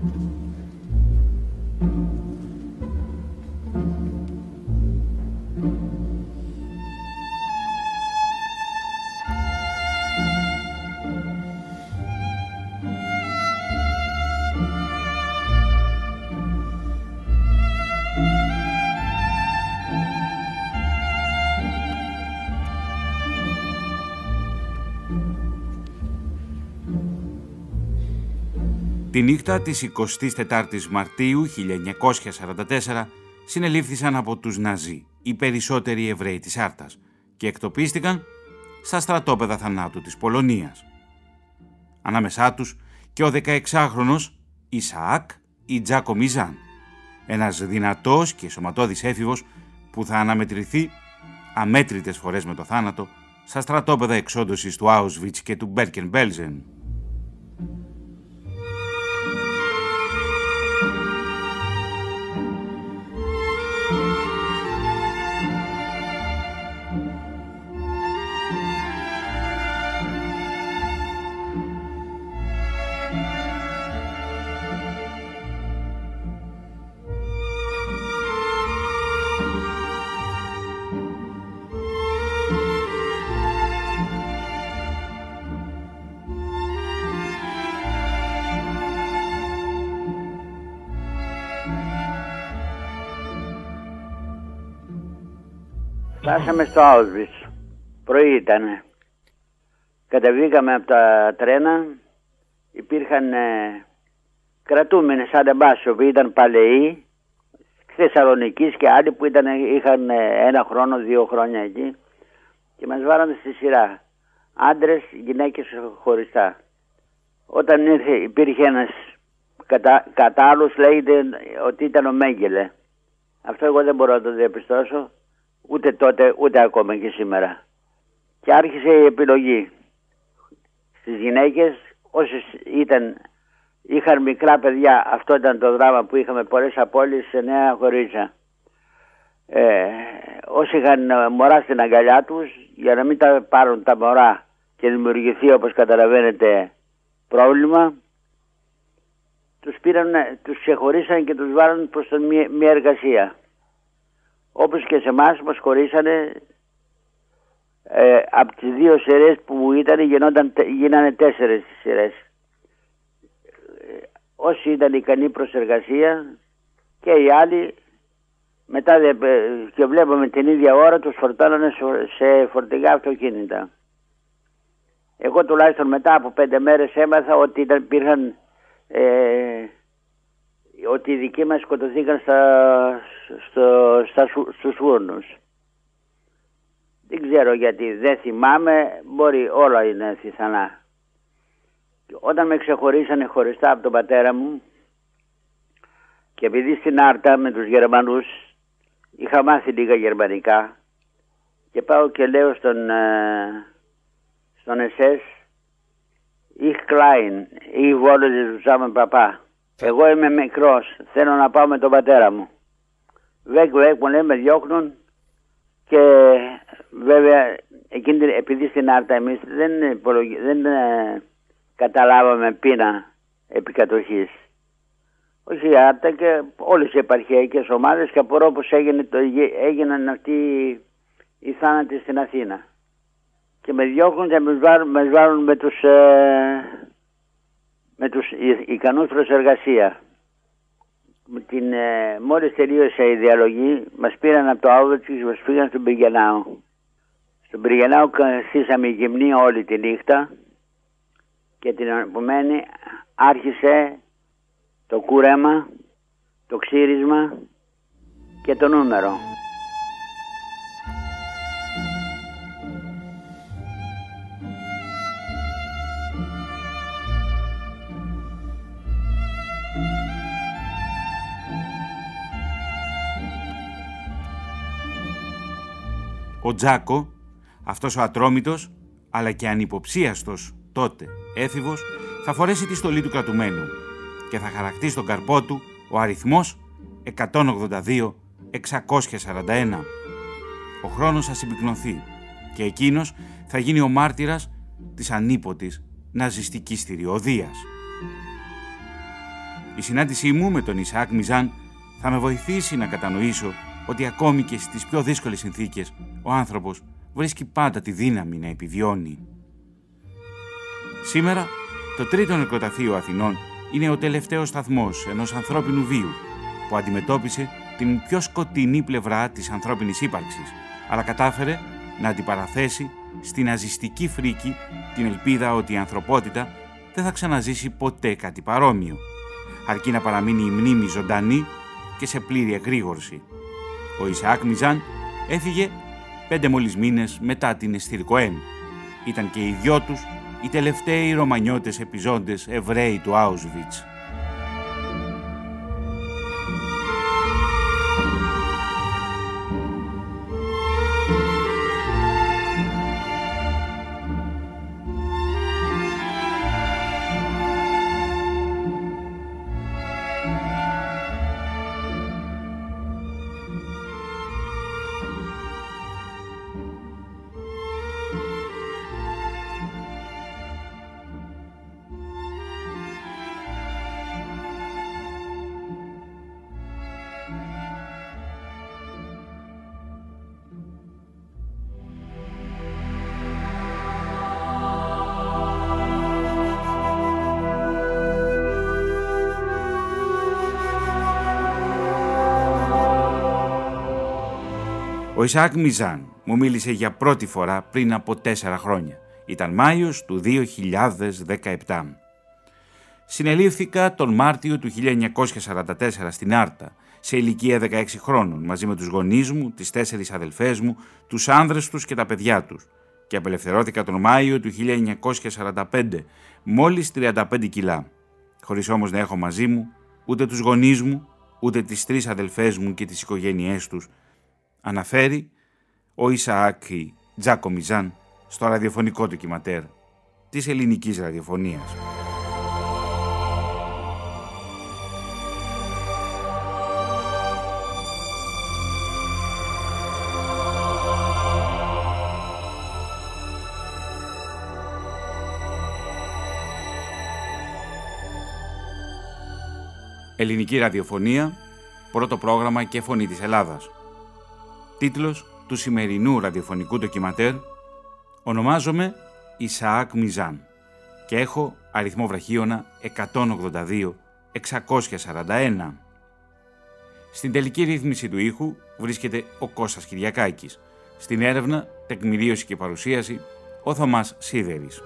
thank you Τη νύχτα της 24ης Μαρτίου 1944 συνελήφθησαν από τους Ναζί οι περισσότεροι Εβραίοι της Άρτας και εκτοπίστηκαν στα στρατόπεδα θανάτου της Πολωνίας. Ανάμεσά τους και ο 16χρονος Ισαάκ ή Τζάκο Μιζάν, ένας δυνατός και σωματώδης έφηβος που θα αναμετρηθεί αμέτρητες φορές με το θάνατο στα στρατόπεδα εξόντωσης του Auschwitz και του Μπέρκεν Μπέλζεν. Φτάσαμε στο Auschwitz. Πρωί ήταν. Κατεβήκαμε από τα τρένα. Υπήρχαν ε, κρατούμενοι σαν τεμπάσιο που ήταν παλαιοί Θεσσαλονίκης και άλλοι που ήταν, είχαν ε, ένα χρόνο, δύο χρόνια εκεί και μας βάλανε στη σειρά. Άντρες, γυναίκες χωριστά. Όταν ήρθε, υπήρχε ένας κατά, κατά λέγεται ότι ήταν ο Μέγκελε. Αυτό εγώ δεν μπορώ να το διαπιστώσω ούτε τότε ούτε ακόμα και σήμερα. Και άρχισε η επιλογή στις γυναίκες όσες ήταν, είχαν μικρά παιδιά, αυτό ήταν το δράμα που είχαμε πολλές απώλειες σε νέα χωρίτσα. Ε, όσοι είχαν μωρά στην αγκαλιά τους για να μην τα πάρουν τα μωρά και δημιουργηθεί όπως καταλαβαίνετε πρόβλημα τους πήραν, τους ξεχωρίσαν και τους βάλαν προς τον μια εργασία όπως και σε εμάς μας χωρίσανε ε, από τις δύο σειρές που ήταν γινόταν, γίνανε τέσσερες σειρές. Ε, όσοι ήταν ικανοί προς εργασία και οι άλλοι μετά ε, και βλέπαμε την ίδια ώρα τους φορτώνανε σε φορτηγά αυτοκίνητα. Εγώ τουλάχιστον μετά από πέντε μέρες έμαθα ότι ήταν, υπήρχαν ε, ότι οι δικοί μας σκοτωθήκαν στα, στο, στα, στους φούρνους. Δεν ξέρω γιατί, δεν θυμάμαι, μπορεί όλα είναι θυθανά. Όταν με ξεχωρίσανε χωριστά από τον πατέρα μου και επειδή στην Άρτα με τους Γερμανούς είχα μάθει λίγα γερμανικά και πάω και λέω στον, ε, στον SS Ich klein, ich wollte zusammen Papa. Εγώ είμαι μικρός, θέλω να πάω με τον πατέρα μου. Βέκ βέκ μου λέει με διώχνουν και βέβαια εκείνη, επειδή στην Άρτα εμείς δεν, δεν ε, καταλάβαμε πείνα επικατοχής. Όχι η Άρτα και όλες οι επαρχιακές ομάδες και απορώ πως έγινε το, έγιναν αυτοί οι θάνατοι στην Αθήνα. Και με διώχνουν και με βάλουν, βάλουν με τους ε, με τους ικανούς προς εργασία. Με την, ε, μόλις τελείωσε η διαλογή μας πήραν από το Άουδο και μας πήγαν στον Πηγενάου. Στον Πηγενάου καθίσαμε γυμνή όλη τη νύχτα και την επομένη άρχισε το κούρεμα, το ξύρισμα και το νούμερο. Ο Τζάκο, αυτός ο ατρόμητος, αλλά και ανυποψίαστος τότε έφηβος, θα φορέσει τη στολή του κρατουμένου και θα χαρακτεί στον καρπό του ο αριθμός 182-641. Ο χρόνος θα συμπυκνωθεί και εκείνος θα γίνει ο μάρτυρας της ανίποτης ναζιστικής θηριωδίας. Η συνάντησή μου με τον Ισαάκ Μιζάν θα με βοηθήσει να κατανοήσω ότι ακόμη και στις πιο δύσκολες συνθήκες ο άνθρωπος βρίσκει πάντα τη δύναμη να επιβιώνει. Σήμερα, το τρίτο νεκροταφείο Αθηνών είναι ο τελευταίος σταθμός ενός ανθρώπινου βίου που αντιμετώπισε την πιο σκοτεινή πλευρά της ανθρώπινης ύπαρξης, αλλά κατάφερε να αντιπαραθέσει στην ναζιστική φρίκη την ελπίδα ότι η ανθρωπότητα δεν θα ξαναζήσει ποτέ κάτι παρόμοιο, αρκεί να παραμείνει η μνήμη ζωντανή και σε πλήρη εγρήγορση. Ο Ισαάκ Μιζάν έφυγε πέντε μόλις μήνες μετά την Εστυρκοέν. Ήταν και οι δυο τους οι τελευταίοι Ρωμανιώτες επιζώντες Εβραίοι του Auschwitz. Ο Ισαάκ Μιζάν μου μίλησε για πρώτη φορά πριν από τέσσερα χρόνια. Ήταν Μάιος του 2017. Συνελήφθηκα τον Μάρτιο του 1944 στην Άρτα, σε ηλικία 16 χρόνων, μαζί με τους γονείς μου, τις τέσσερις αδελφές μου, τους άνδρες τους και τα παιδιά τους. Και απελευθερώθηκα τον Μάιο του 1945, μόλις 35 κιλά. Χωρίς όμως να έχω μαζί μου ούτε τους γονείς μου, ούτε τις τρεις αδελφές μου και τις οικογένειές τους, αναφέρει ο Ισαάκη Τζάκο Μιζάν στο ραδιοφωνικό του κυματέρ της ελληνικής ραδιοφωνίας. Ελληνική ραδιοφωνία, πρώτο πρόγραμμα και φωνή της Ελλάδας. Τίτλος του σημερινού ραδιοφωνικού ντοκιματέρ «Ονομάζομαι Ισαάκ Μιζάν και έχω αριθμό βραχίωνα 182-641». Στην τελική ρύθμιση του ήχου βρίσκεται ο Κώστας Κυριακάκης. Στην έρευνα, τεκμηρίωση και παρουσίαση, ο Θωμάς Σίδερης.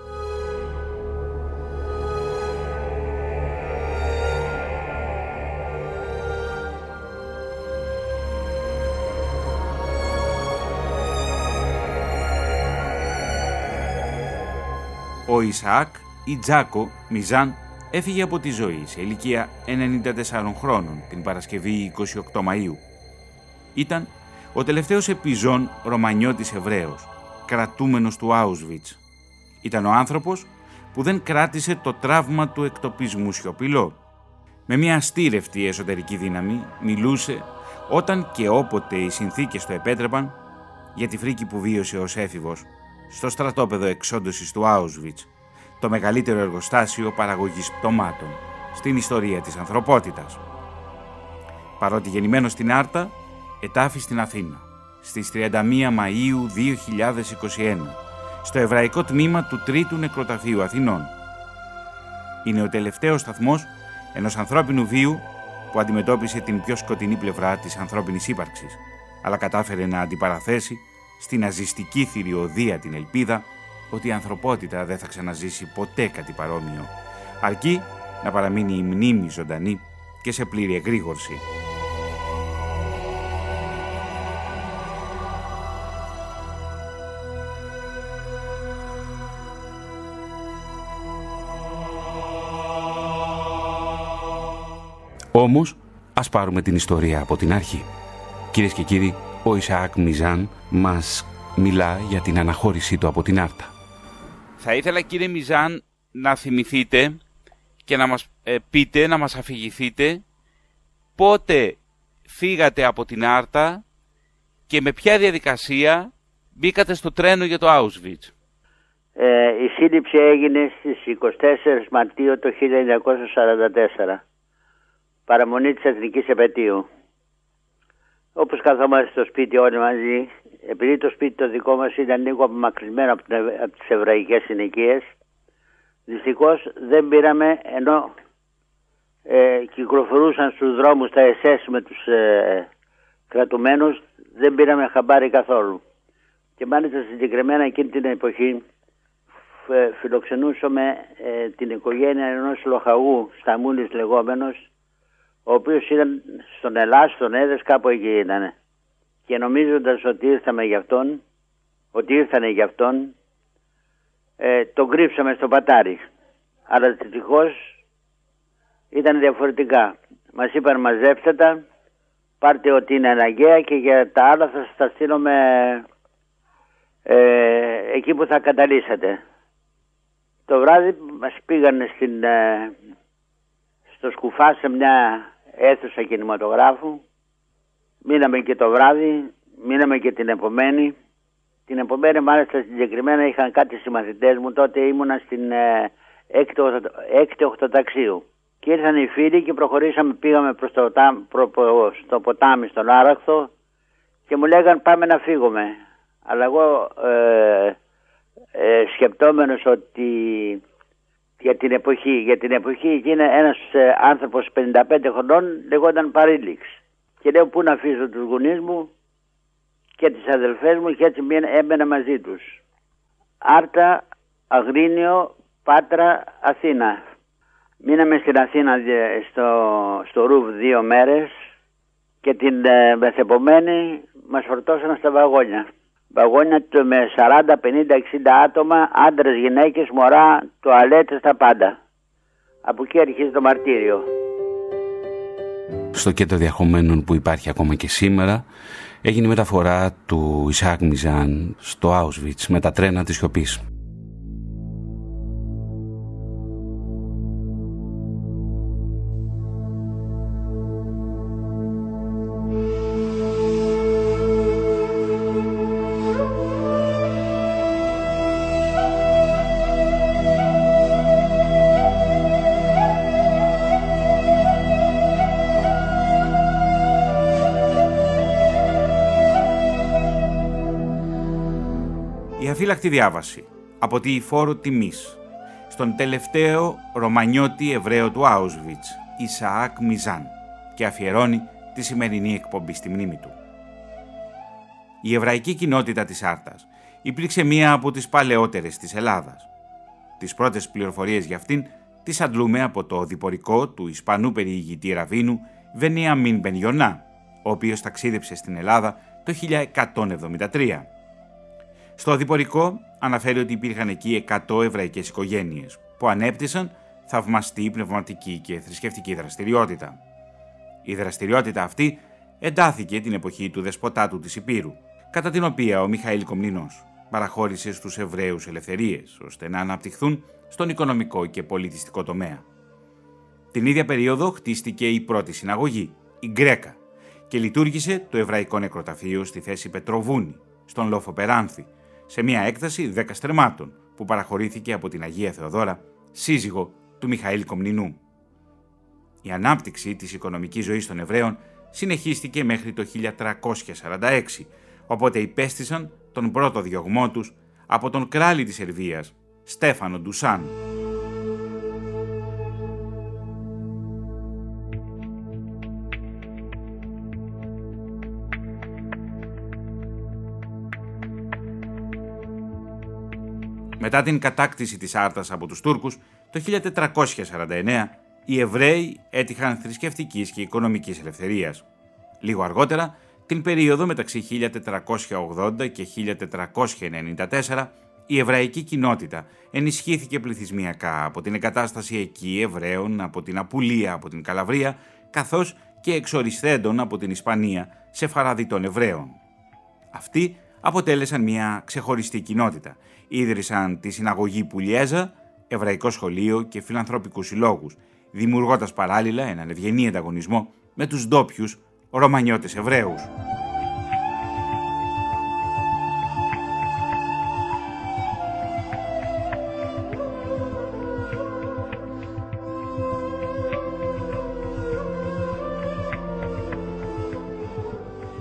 Ο Ισαάκ ή Τζάκο Μιζάν έφυγε από τη ζωή σε ηλικία 94 χρόνων την Παρασκευή 28 Μαΐου. Ήταν ο τελευταίος επιζών Ρωμανιώτης Εβραίος, κρατούμενος του Auschwitz. Ήταν ο άνθρωπος που δεν κράτησε το τραύμα του εκτοπισμού σιωπηλό. Με μια αστήρευτη εσωτερική δύναμη μιλούσε όταν και όποτε οι συνθήκες το επέτρεπαν για τη φρίκη που βίωσε ως έφηβος στο στρατόπεδο εξόντωσης του Auschwitz, το μεγαλύτερο εργοστάσιο παραγωγής πτωμάτων στην ιστορία της ανθρωπότητας. Παρότι γεννημένος στην Άρτα, ετάφη στην Αθήνα, στις 31 Μαΐου 2021, στο εβραϊκό τμήμα του Τρίτου Νεκροταφείου Αθηνών. Είναι ο τελευταίος σταθμός ενός ανθρώπινου βίου που αντιμετώπισε την πιο σκοτεινή πλευρά της ανθρώπινης ύπαρξης, αλλά κατάφερε να αντιπαραθέσει στην ναζιστική θηριωδία την ελπίδα ότι η ανθρωπότητα δεν θα ξαναζήσει ποτέ κάτι παρόμοιο, αρκεί να παραμείνει η μνήμη ζωντανή και σε πλήρη εγρήγορση. Όμως, ας πάρουμε την ιστορία από την αρχή. Κυρίες και κύριοι, ο Ισαάκ Μιζάν μας μιλά για την αναχώρησή του από την Άρτα. Θα ήθελα κύριε Μιζάν να θυμηθείτε και να μας ε, πείτε, να μας αφηγηθείτε πότε φύγατε από την Άρτα και με ποια διαδικασία μπήκατε στο τρένο για το Auschwitz. Ε, η σύλληψη έγινε στις 24 Μαρτίου το 1944 παραμονή της Εθνικής Επαιτίου. Όπως καθόμαστε στο σπίτι όλοι μαζί, επειδή το σπίτι το δικό μας ήταν λίγο απομακρυσμένο από, από τις εβραϊκές συνοικίες, δυστυχώς δεν πήραμε ενώ ε, κυκλοφορούσαν στους δρόμους τα ΕΣΕΣ με τους ε, κρατουμένους, δεν πήραμε χαμπάρι καθόλου. Και μάλιστα συγκεκριμένα εκείνη την εποχή φιλοξενούσαμε ε, την οικογένεια ενός λοχαγού Σταμούλης λεγόμενος ο οποίος ήταν στον Ελλάς, στον Έδες, κάπου εκεί ήταν. Και νομίζοντας ότι ήρθαμε για αυτόν, ότι ήρθανε για αυτόν, ε, τον κρύψαμε στο πατάρι. Αλλά δυστυχώς ήταν διαφορετικά. Μας είπαν μαζέψτε τα, πάρτε ό,τι είναι αναγκαία και για τα άλλα θα σας τα στείλουμε ε, εκεί που θα καταλύσατε. Το βράδυ μας πήγανε στην, ε, στο σκουφά σε μια αίθουσα κινηματογράφου. Μείναμε και το βράδυ, μείναμε και την επομένη. Την επομένη μάλιστα συγκεκριμένα είχαν κάτι συμμαθητές μου, τότε ήμουνα στην ε, έκτη οχτωταξίου. Και ήρθαν οι φίλοι και προχωρήσαμε, πήγαμε προς το, προ, στο ποτάμι στον Άραχθο και μου λέγαν πάμε να φύγουμε. Αλλά εγώ ε, ε, σκεπτόμενος ότι για την εποχή, για την εποχή εκείνη ένας ε, άνθρωπος 55 χρονών λεγόταν Παρήλιξ. Και λέω πού να αφήσω τους γονείς μου και τις αδελφές μου και έτσι έμενα μαζί τους. Άρτα, Αγρίνιο, Πάτρα, Αθήνα. Μείναμε στην Αθήνα στο, στο Ρουβ δύο μέρες και την ε, μεθεπομένη μας φορτώσαν στα βαγόνια βαγόνια με 40, 50, 60 άτομα, άντρες, γυναίκες, μωρά, τουαλέτες, τα πάντα. Από εκεί αρχίζει το μαρτύριο. Στο κέντρο διαχωμένων που υπάρχει ακόμα και σήμερα έγινε μεταφορά του Ισάκ Μιζάν στο Auschwitz με τα τρένα της σιωπής. Αφύλακτη διάβαση από τη φόρο τιμής στον τελευταίο Ρωμανιώτη Εβραίο του Auschwitz, Ισαάκ Μιζάν, και αφιερώνει τη σημερινή εκπομπή στη μνήμη του. Η εβραϊκή κοινότητα της Άρτας υπήρξε μία από τις παλαιότερες της Ελλάδας. Τις πρώτες πληροφορίες για αυτήν τις αντλούμε από το διπορικό του Ισπανού περιηγητή Ραβίνου Βενιαμίν Μπενιονά, ο οποίος ταξίδεψε στην Ελλάδα το 1173 στο διπορικό αναφέρει ότι υπήρχαν εκεί 100 εβραϊκές οικογένειες που ανέπτυσαν θαυμαστή πνευματική και θρησκευτική δραστηριότητα. Η δραστηριότητα αυτή εντάθηκε την εποχή του δεσποτάτου της Υπήρου, κατά την οποία ο Μιχαήλ Κομνηνός παραχώρησε στους Εβραίους ελευθερίες, ώστε να αναπτυχθούν στον οικονομικό και πολιτιστικό τομέα. Την ίδια περίοδο χτίστηκε η πρώτη συναγωγή, η Γκρέκα, και λειτουργήσε το Εβραϊκό Νεκροταφείο στη θέση Πετροβούνη, στον Λόφο Περάνθη, σε μια έκταση 10 στρεμάτων που παραχωρήθηκε από την Αγία Θεοδόρα, σύζυγο του Μιχαήλ Κομνηνού. Η ανάπτυξη της οικονομικής ζωής των Εβραίων συνεχίστηκε μέχρι το 1346, οπότε υπέστησαν τον πρώτο διωγμό τους από τον κράλη της Σερβίας, Στέφανο Ντουσάν. Μετά την κατάκτηση της Άρτας από τους Τούρκους, το 1449 οι Εβραίοι έτυχαν θρησκευτικής και οικονομικής ελευθερίας. Λίγο αργότερα, την περίοδο μεταξύ 1480 και 1494, η εβραϊκή κοινότητα ενισχύθηκε πληθυσμιακά από την εγκατάσταση εκεί Εβραίων από την Απουλία, από την Καλαβρία, καθώς και εξορισθέντων από την Ισπανία σε φαραδιτών Εβραίων. Αυτοί αποτέλεσαν μια ξεχωριστή κοινότητα. Ίδρυσαν τη συναγωγή Πουλιέζα, Εβραϊκό Σχολείο και Φιλανθρωπικούς Συλλόγους, δημιουργώντας παράλληλα έναν ευγενή ανταγωνισμό με τους ντόπιους Ρωμανιώτες Εβραίους.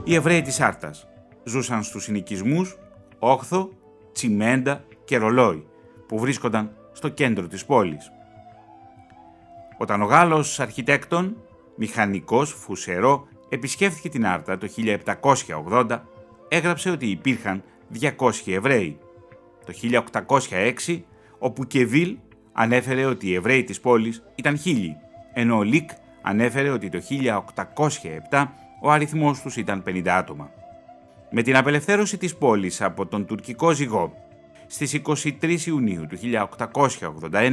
Οι Εβραίοι της Άρτας, ζούσαν στους συνοικισμούς Όχθο, Τσιμέντα και Ρολόι που βρίσκονταν στο κέντρο της πόλης. Όταν ο Γάλλος αρχιτέκτον, μηχανικός Φουσερό επισκέφθηκε την Άρτα το 1780, έγραψε ότι υπήρχαν 200 Εβραίοι. Το 1806 ο Πουκεβίλ ανέφερε ότι οι Εβραίοι της πόλης ήταν χίλιοι, ενώ ο Λίκ ανέφερε ότι το 1807 ο αριθμός τους ήταν 50 άτομα. Με την απελευθέρωση της πόλης από τον τουρκικό ζυγό στις 23 Ιουνίου του 1881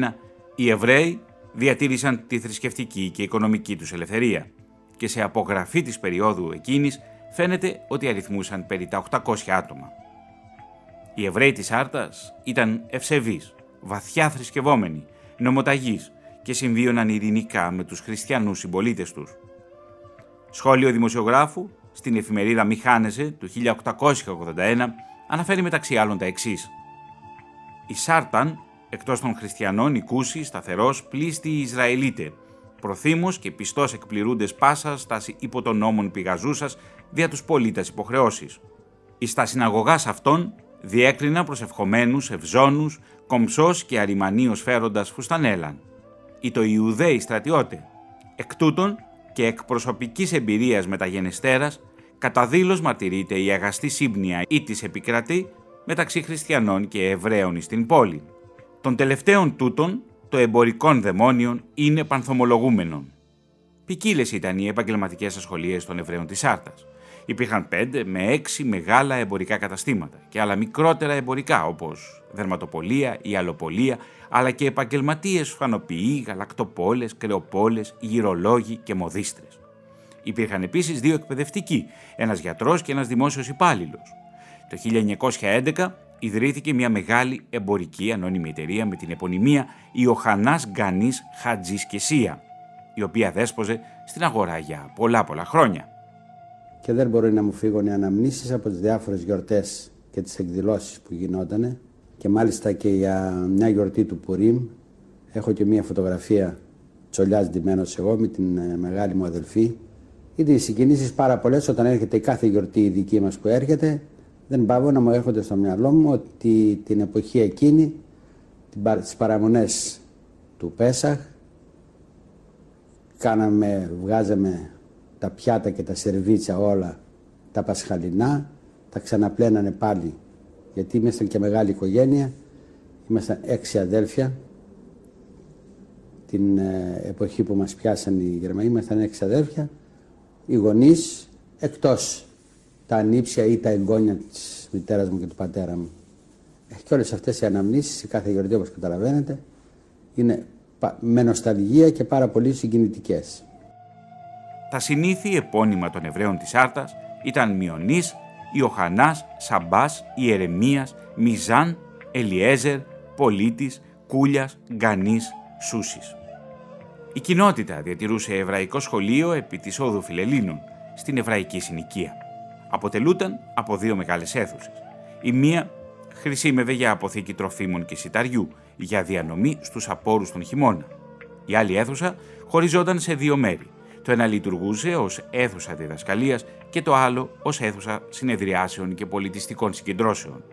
οι Εβραίοι διατήρησαν τη θρησκευτική και οικονομική τους ελευθερία και σε απογραφή της περίοδου εκείνης φαίνεται ότι αριθμούσαν περί τα 800 άτομα. Οι Εβραίοι της Άρτας ήταν ευσεβείς, βαθιά θρησκευόμενοι, νομοταγείς και συμβίωναν ειρηνικά με τους χριστιανούς συμπολίτες τους. Σχόλιο δημοσιογράφου στην εφημερίδα Μιχάνεζε του 1881 αναφέρει μεταξύ άλλων τα εξής. Η Σάρταν, εκτός των χριστιανών, η Κούση, σταθερός, πλήστη Ισραηλίτε, προθύμος και πιστός εκπληρούντες πάσα στάση υπό των νόμων πηγαζούσας δια τους πολίτες υποχρεώσεις. Εις τα συναγωγάς αυτών διέκρινα προσευχομένους, ευζώνους, κομψός και αριμανίος φέροντας φουστανέλαν. Ή το Ιουδαίοι στρατιώτε. Εκ τούτων και εκ προσωπικής εμπειρίας μεταγενεστέρας, κατά δήλως μαρτυρείται η αγαστή σύμπνοια ή της επικρατή μεταξύ χριστιανών και Εβραίων στην πόλη. Των τελευταίων τούτων, το εμπορικών δαιμόνιων είναι πανθομολογούμενον. Ποικίλες ήταν οι επαγγελματικές ασχολίες των Εβραίων της Άρτα. Υπήρχαν πέντε με έξι μεγάλα εμπορικά καταστήματα και άλλα μικρότερα εμπορικά όπως δερματοπολία, η αλοπολία, αλλά και επαγγελματίες φανοποιοί, γαλακτοπόλες, κρεοπόλες, γυρολόγοι και μοδίστρες. Υπήρχαν επίσης δύο εκπαιδευτικοί, ένας γιατρός και ένας δημόσιος υπάλληλος. Το 1911 ιδρύθηκε μια μεγάλη εμπορική ανώνυμη εταιρεία με την επωνυμία Ιωχανάς Γκανής Χατζής Κεσία, η οποία δέσποζε στην αγορά για πολλά πολλά χρόνια. Και δεν μπορεί να μου φύγουν οι αναμνήσεις από τις διάφορες γιορτές και τις εκδηλώσεις που γινότανε και μάλιστα και για μια γιορτή του Πουρίμ έχω και μια φωτογραφία τσολιάς ντυμένος εγώ με την ε, μεγάλη μου αδελφή. Είναι οι συγκινήσεις πάρα πολλές όταν έρχεται η κάθε γιορτή η δική μας που έρχεται δεν πάω να μου έρχονται στο μυαλό μου ότι την εποχή εκείνη, τις παραμονές του Πέσαχ, κάναμε, βγάζαμε τα πιάτα και τα σερβίτσια όλα τα πασχαλινά, τα ξαναπλένανε πάλι, γιατί ήμασταν και μεγάλη οικογένεια, ήμασταν έξι αδέλφια, την ε, εποχή που μας πιάσαν οι Γερμανοί, ήμασταν έξι αδέλφια, οι γονείς εκτός τα ανήψια ή τα εγγόνια της μητέρας μου και του πατέρα μου. Και όλες αυτές οι αναμνήσεις, η κάθε γιορτή όπως καταλαβαίνετε, είναι με νοσταλγία και πάρα πολύ συγκινητικές. Τα συνήθη επώνυμα των Εβραίων της Άρτας ήταν Μιονής, Ιωχανάς, Σαμπάς, Ιερεμίας, Μιζάν, Ελιέζερ, Πολίτης, Κούλιας, Γκανής, Σούσης. Η κοινότητα διατηρούσε εβραϊκό σχολείο επί της όδου Φιλελίνων, στην εβραϊκή συνοικία αποτελούταν από δύο μεγάλες αίθουσες. Η μία χρησιμεύε για αποθήκη τροφίμων και σιταριού για διανομή στους απόρους τον χειμώνα. Η άλλη αίθουσα χωριζόταν σε δύο μέρη. Το ένα λειτουργούσε ως αίθουσα διδασκαλίας και το άλλο ως αίθουσα συνεδριάσεων και πολιτιστικών συγκεντρώσεων.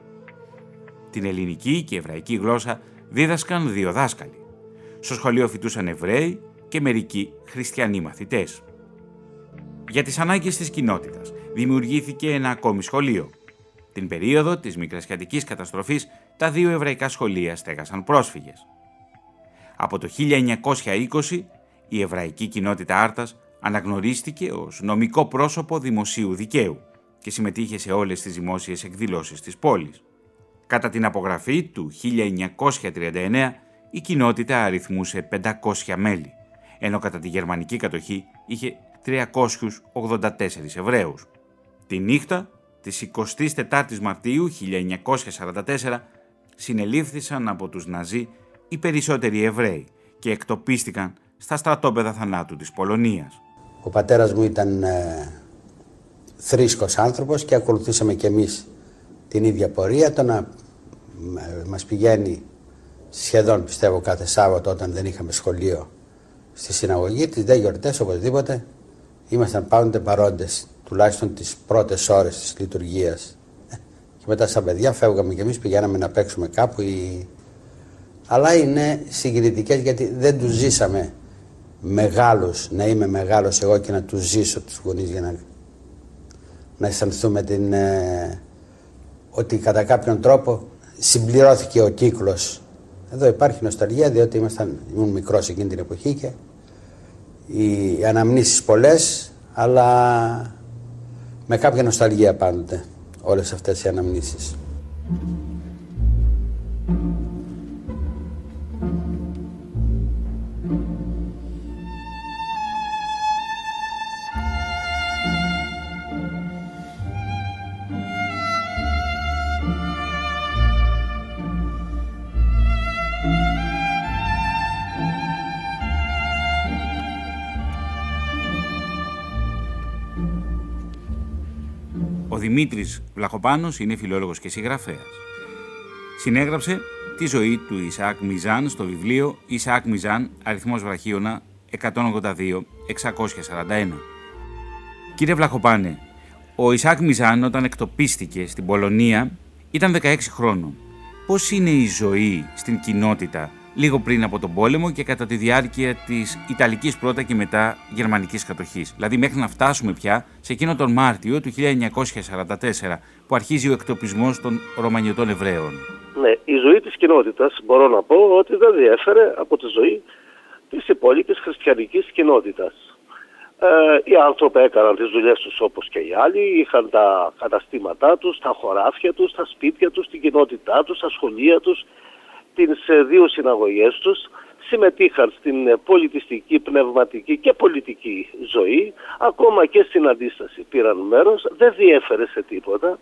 Την ελληνική και εβραϊκή γλώσσα δίδασκαν δύο δάσκαλοι. Στο σχολείο φοιτούσαν Εβραίοι και μερικοί χριστιανοί μαθητές. Για τις ανάγκες της κοινότητας δημιουργήθηκε ένα ακόμη σχολείο. Την περίοδο της μικρασιατικής καταστροφής, τα δύο εβραϊκά σχολεία στέγασαν πρόσφυγες. Από το 1920, η εβραϊκή κοινότητα Άρτας αναγνωρίστηκε ως νομικό πρόσωπο δημοσίου δικαίου και συμμετείχε σε όλες τις δημόσιες εκδηλώσεις της πόλης. Κατά την απογραφή του 1939, η κοινότητα αριθμούσε 500 μέλη, ενώ κατά τη γερμανική κατοχή είχε 384 Εβραίους. Τη νύχτα της 24ης Μαρτίου 1944 συνελήφθησαν από τους Ναζί οι περισσότεροι Εβραίοι και εκτοπίστηκαν στα στρατόπεδα θανάτου της Πολωνίας. Ο πατέρας μου ήταν ε, θρήσκος άνθρωπος και ακολουθήσαμε κι εμείς την ίδια πορεία. Το να μας πηγαίνει σχεδόν πιστεύω κάθε Σάββατο όταν δεν είχαμε σχολείο στη συναγωγή, τις δε γιορτές οπωσδήποτε ήμασταν πάντοτε παρόντες τουλάχιστον τις πρώτες ώρες της λειτουργίας. Και μετά σαν παιδιά φεύγαμε και εμείς πηγαίναμε να παίξουμε κάπου ή... Αλλά είναι συγκριτικές γιατί δεν τους ζήσαμε μεγάλους, να είμαι μεγάλος εγώ και να τους ζήσω τους γονείς για να, να αισθανθούμε την, ε, ότι κατά κάποιον τρόπο συμπληρώθηκε ο κύκλος. Εδώ υπάρχει νοσταλγία διότι ήμασταν, ήμουν μικρός εκείνη την εποχή και οι αναμνήσεις πολλές αλλά με κάποια νοσταλγία πάντοτε όλες αυτές οι αναμνήσεις. Δημήτρης Βλαχοπάνος είναι φιλόλογος και συγγραφέας. Συνέγραψε τη ζωή του Ισαάκ Μιζάν στο βιβλίο Ισαάκ Μιζάν, αριθμός βραχίωνα 182-641. Κύριε Βλαχοπάνε, ο Ισαάκ Μιζάν όταν εκτοπίστηκε στην Πολωνία ήταν 16 χρόνων. Πώς είναι η ζωή στην κοινότητα λίγο πριν από τον πόλεμο και κατά τη διάρκεια της Ιταλικής πρώτα και μετά Γερμανικής κατοχής. Δηλαδή μέχρι να φτάσουμε πια σε εκείνο τον Μάρτιο του 1944 που αρχίζει ο εκτοπισμός των Ρωμανιωτών Εβραίων. Ναι, η ζωή της κοινότητας μπορώ να πω ότι δεν διέφερε από τη ζωή της υπόλοιπης χριστιανικής κοινότητας. Ε, οι άνθρωποι έκαναν τις δουλειές τους όπως και οι άλλοι, είχαν τα καταστήματά τους, τα χωράφια τους, τα σπίτια τους, την κοινότητά τους, τα σχολεία τους, τις δύο συναγωγές τους συμμετείχαν στην ε, πολιτιστική, πνευματική και πολιτική ζωή, ακόμα και στην αντίσταση πήραν μέρος, δεν διέφερε σε τίποτα.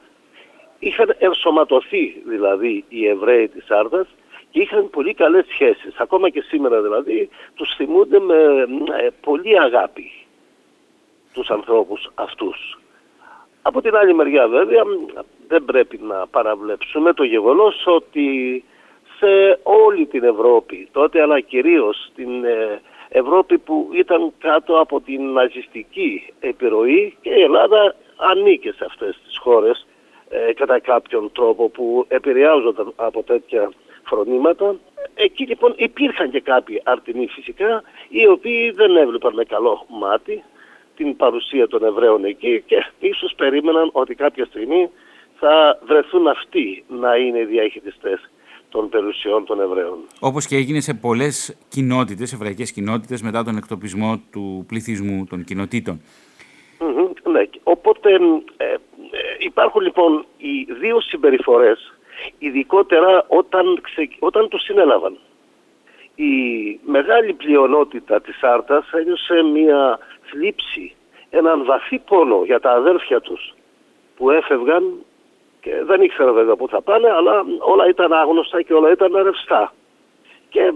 Είχαν ενσωματωθεί δηλαδή οι Εβραίοι της Άρδας και είχαν πολύ καλές σχέσεις. Ακόμα και σήμερα δηλαδή τους θυμούνται με ε, πολύ αγάπη τους ανθρώπους αυτούς. Από την άλλη μεριά βέβαια δεν πρέπει να παραβλέψουμε το γεγονός ότι σε όλη την Ευρώπη τότε αλλά κυρίως στην ε, Ευρώπη που ήταν κάτω από την ναζιστική επιρροή και η Ελλάδα ανήκε σε αυτές τις χώρες ε, κατά κάποιον τρόπο που επηρεάζονταν από τέτοια φρονήματα. Εκεί λοιπόν υπήρχαν και κάποιοι αρτινοί φυσικά οι οποίοι δεν έβλεπαν με καλό μάτι την παρουσία των Εβραίων εκεί και ίσως περίμεναν ότι κάποια στιγμή θα βρεθούν αυτοί να είναι οι διαχειριστές των περιουσιών των Εβραίων. Όπως και έγινε σε πολλές κοινότητες, εβραϊκές κοινότητες, μετά τον εκτοπισμό του πληθυσμού των κοινοτήτων. ναι. Οπότε ε, ε, υπάρχουν λοιπόν οι δύο συμπεριφορές, ειδικότερα όταν, ξε, όταν τους συνέλαβαν. Η μεγάλη πλειονότητα της Άρτας ένιωσε μια θλίψη, έναν βαθύ πόνο για τα αδέρφια τους που έφευγαν και δεν ήξερα βέβαια πού θα πάνε, αλλά όλα ήταν άγνωστα και όλα ήταν ρευστά. Και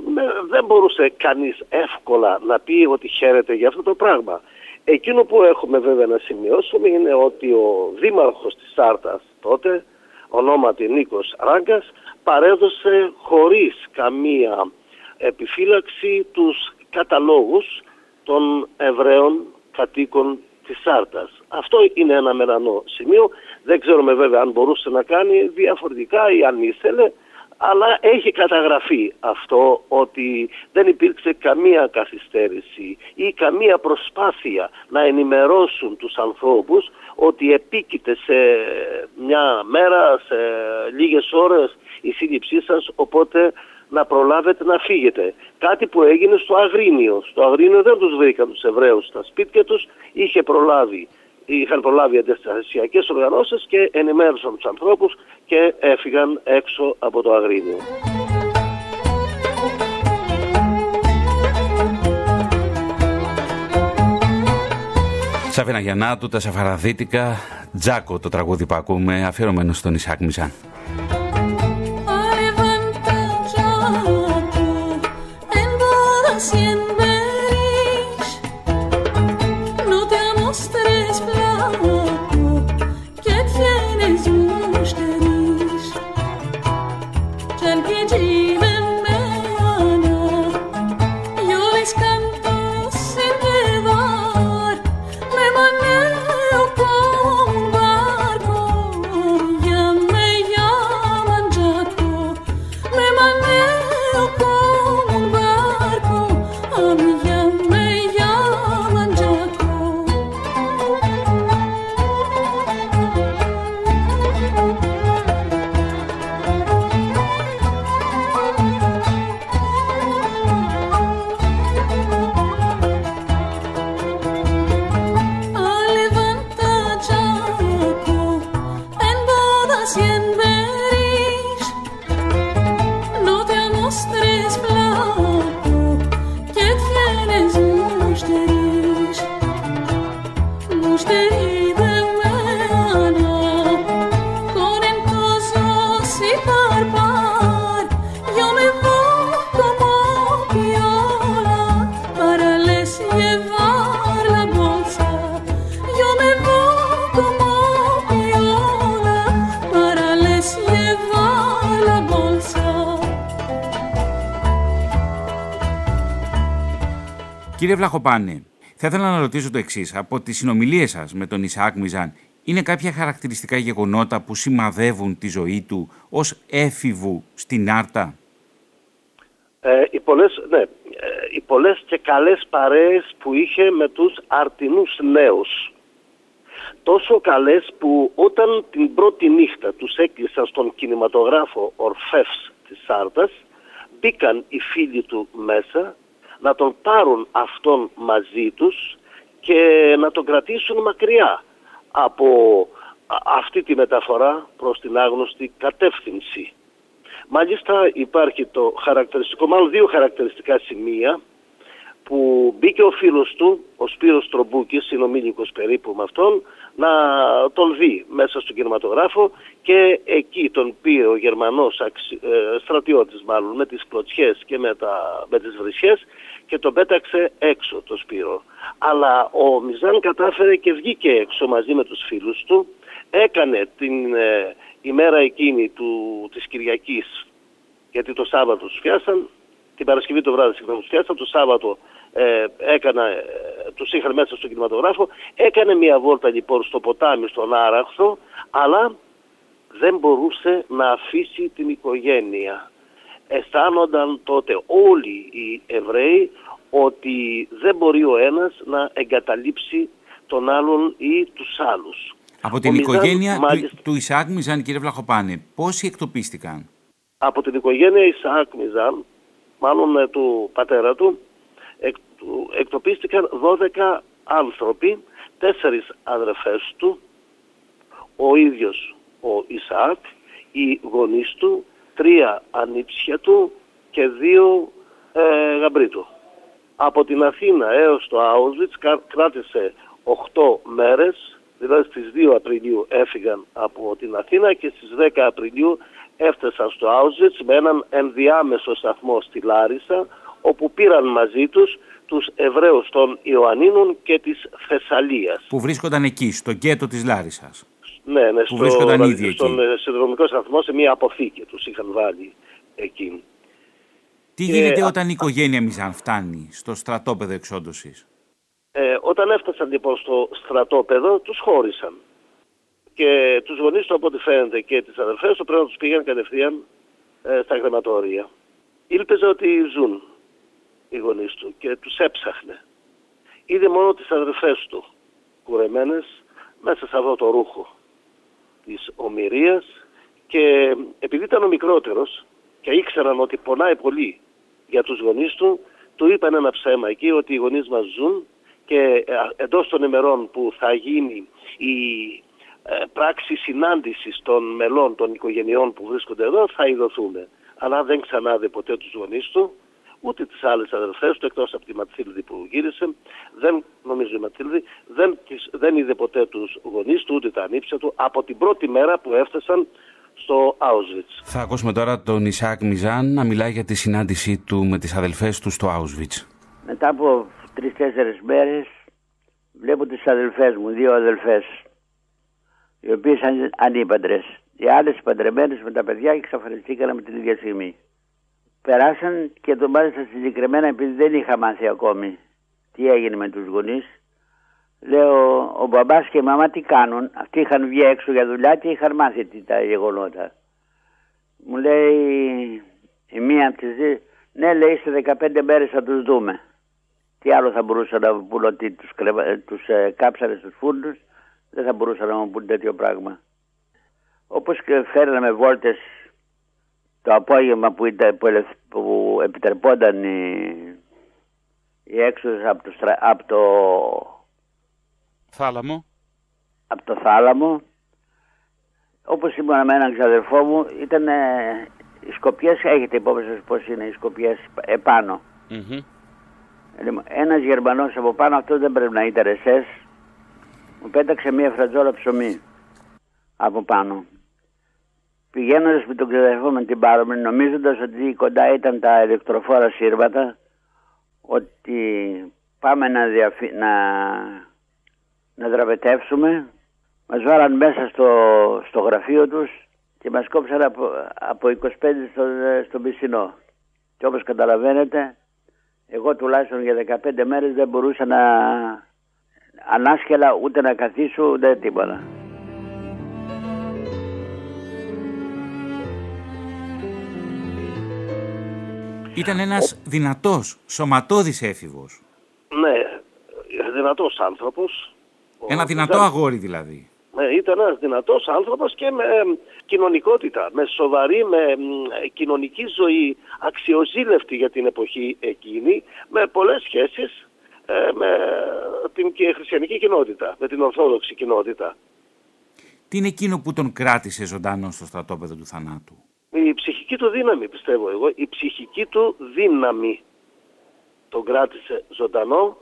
δεν μπορούσε κανείς εύκολα να πει ότι χαίρεται για αυτό το πράγμα. Εκείνο που έχουμε βέβαια να σημειώσουμε είναι ότι ο δήμαρχος της Σάρτας τότε, ονόματι Νίκος Ράγκας, παρέδωσε χωρίς καμία επιφύλαξη τους καταλόγους των Εβραίων κατοίκων της Σάρτας. Αυτό είναι ένα μερανό σημείο. Δεν ξέρουμε βέβαια αν μπορούσε να κάνει διαφορετικά ή αν ήθελε, αλλά έχει καταγραφεί αυτό ότι δεν υπήρξε καμία καθυστέρηση ή καμία προσπάθεια να ενημερώσουν τους ανθρώπους ότι επίκειται σε μια μέρα, σε λίγες ώρες η σύλληψή σας, οπότε να προλάβετε να φύγετε. Κάτι που έγινε στο Αγρίνιο. Στο Αγρίνιο δεν τους βρήκαν τους Εβραίους στα σπίτια τους, είχε προλάβει είχαν προλάβει αντιστασιακές οργανώσεις και ενημέρωσαν τους ανθρώπους και έφυγαν έξω από το Αγρίνιο. Σαφίνα Γιαννάτου, τα Σαφαραδίτικα, Τζάκο το τραγούδι που ακούμε, αφιερωμένο στον Ισάκ Μιζάν. Κύριε Βλαχοπάνε, θα ήθελα να ρωτήσω το εξής. Από τις συνομιλίες σας με τον Ισαάκ Μιζάν, είναι κάποια χαρακτηριστικά γεγονότα που σημαδεύουν τη ζωή του ως έφηβου στην Άρτα; Ε, οι πολλές, ναι, ε, οι πολλές και καλές παρέες που είχε με τους αρτινούς νέους. Τόσο καλές που όταν την πρώτη νύχτα τους έκλεισαν στον κινηματογράφο Ορφεύς της Άρτας, μπήκαν οι φίλοι του μέσα να τον πάρουν αυτόν μαζί τους και να τον κρατήσουν μακριά από αυτή τη μεταφορά προς την άγνωστη κατεύθυνση. Μάλιστα υπάρχει το χαρακτηριστικό, μάλλον δύο χαρακτηριστικά σημεία που μπήκε ο φίλος του, ο Σπύρος Τρομπούκης, συνομήλικος περίπου με αυτόν, να τον δει μέσα στον κινηματογράφο και εκεί τον πήρε ο Γερμανός αξι... ε, στρατιώτης μάλλον με τις κλωτσιές και με, τα... με τις βρισιές και τον πέταξε έξω το Σπύρο. Αλλά ο Μιζάν κατάφερε και βγήκε έξω μαζί με τους φίλους του, έκανε την ε, ημέρα εκείνη του, της Κυριακής, γιατί το Σάββατο τους πιάσαν, την Παρασκευή το βράδυ συγγνώμη τους πιάσαν, το Σάββατο ε, έκανα, ε, τους είχαν μέσα στο κινηματογράφο, έκανε μια βόλτα λοιπόν στο ποτάμι, στον Άραχθο, αλλά δεν μπορούσε να αφήσει την οικογένεια αισθάνονταν τότε όλοι οι Εβραίοι ότι δεν μπορεί ο ένας να εγκαταλείψει τον άλλον ή τους άλλους. Από την οικογένεια του, του Ισαάκ Μιζάν, κύριε Βλαχοπάνε, πόσοι εκτοπίστηκαν; Από την οικογένεια Ισαάκ Μιζάν, μάλλον ε, του πατέρα του, εκτοπίστηκαν 12 άνθρωποι, τέσσερις αδερφές του, ο ίδιος ο Ισαάκ, οι γονείς του τρία ανήψια του και δύο ε, γαμπρί του. Από την Αθήνα έως το Auschwitz κράτησε 8 μέρες, δηλαδή στις 2 Απριλίου έφυγαν από την Αθήνα και στις 10 Απριλίου έφτασαν στο Auschwitz με έναν ενδιάμεσο σταθμό στη Λάρισα όπου πήραν μαζί τους τους Εβραίους των Ιωαννίνων και της Θεσσαλίας. Που βρίσκονταν εκεί, στο γκέτο της Λάρισας. Ναι, ναι, που στο, βρίσκονταν ήδη στον εκεί. συνδρομικό σταθμό σε μια αποθήκη τους είχαν βάλει εκεί. Τι και γίνεται όταν η οικογένεια Μιζάν φτάνει στο στρατόπεδο εξόντωσης; Ε, όταν έφτασαν λοιπόν στο στρατόπεδο τους χώρισαν. Και τους γονείς του από ό,τι φαίνεται και τις αδερφές του πρέπει να τους πήγαν κατευθείαν ε, στα γραμματόρια. Ήλπιζε ότι ζουν οι γονείς του και τους έψαχνε. Είδε μόνο τις αδερφές του κουρεμένες μέσα σε αυτό το ρούχο της ομοιρίας και επειδή ήταν ο μικρότερος και ήξεραν ότι πονάει πολύ για τους γονείς του, του είπαν ένα ψέμα εκεί ότι οι γονείς μας ζουν και ε, εντός των ημερών που θα γίνει η ε, πράξη συνάντησης των μελών των οικογενειών που βρίσκονται εδώ θα ειδωθούμε. Αλλά δεν ξανάδε ποτέ τους γονείς του ούτε τις άλλες αδερφές του εκτός από τη Ματσίλδη που γύρισε δεν νομίζω η Ματσίλδη δεν, δεν είδε ποτέ τους γονείς του ούτε τα ανήψια του από την πρώτη μέρα που έφτασαν στο Auschwitz. Θα ακούσουμε τώρα τον Ισάκ Μιζάν να μιλάει για τη συνάντησή του με τις αδελφές του στο Auschwitz. Μετά από τρεις-τέσσερις μέρες βλέπω τις αδελφές μου, δύο αδελφές οι οποίες ήταν ανήπαντρες. Οι άλλες παντρεμένες με τα παιδιά εξαφανιστήκαν με την ίδια στιγμή περάσαν και το μάλιστα συγκεκριμένα επειδή δεν είχα μάθει ακόμη τι έγινε με τους γονείς. Λέω ο μπαμπάς και η μαμά τι κάνουν; Αυτοί είχαν βγει έξω για δουλειά και είχαν μάθει τι τα γεγονότα. Μου λέει η μία από τις δύο, ναι λέει σε 15 μέρες θα τους δούμε. Τι άλλο θα μπορούσα να πούν ότι τους, τους ε, κάψανε στους φούρνους; Δεν θα μπορούσα να μου πούν τέτοιο πράγμα. Όπως και φέρναμε βόλτες το απόγευμα που, ήταν, που, που επιτρεπόταν η, η έξοδος από το, από το θάλαμο από το θάλαμο όπως ήμουν με έναν ξαδερφό μου ήταν οι σκοπιές έχετε υπόψη σας πως είναι οι σκοπιές επάνω mm-hmm. ένας Γερμανός από πάνω αυτός δεν πρέπει να ήταν εσές μου πέταξε μία φρατζόλα ψωμί από πάνω. Πηγαίνοντας με τον ξαδερφό με την πάρουμε νομίζοντας ότι κοντά ήταν τα ηλεκτροφόρα σύρματα ότι πάμε να, διαφυ... να... να δραπετεύσουμε μας βάλαν μέσα στο, στο γραφείο τους και μας κόψαν από, από 25 στο, στο πισινό. Και όπως καταλαβαίνετε, εγώ τουλάχιστον για 15 μέρες δεν μπορούσα να ανάσχελα ούτε να καθίσω ούτε τίποτα. Ήταν ένας δυνατός, σωματώδης έφηβος. Ναι, δυνατός άνθρωπος. Ένα δυνατό αγόρι δηλαδή. Ναι, ήταν ένας δυνατός άνθρωπος και με κοινωνικότητα, με σοβαρή, με κοινωνική ζωή, αξιοζήλευτη για την εποχή εκείνη, με πολλές σχέσεις ε, με την χριστιανική κοινότητα, με την ορθόδοξη κοινότητα. Τι είναι εκείνο που τον κράτησε ζωντανό στο στρατόπεδο του θανάτου; Η ψυχική του δύναμη πιστεύω εγώ, η ψυχική του δύναμη τον κράτησε ζωντανό.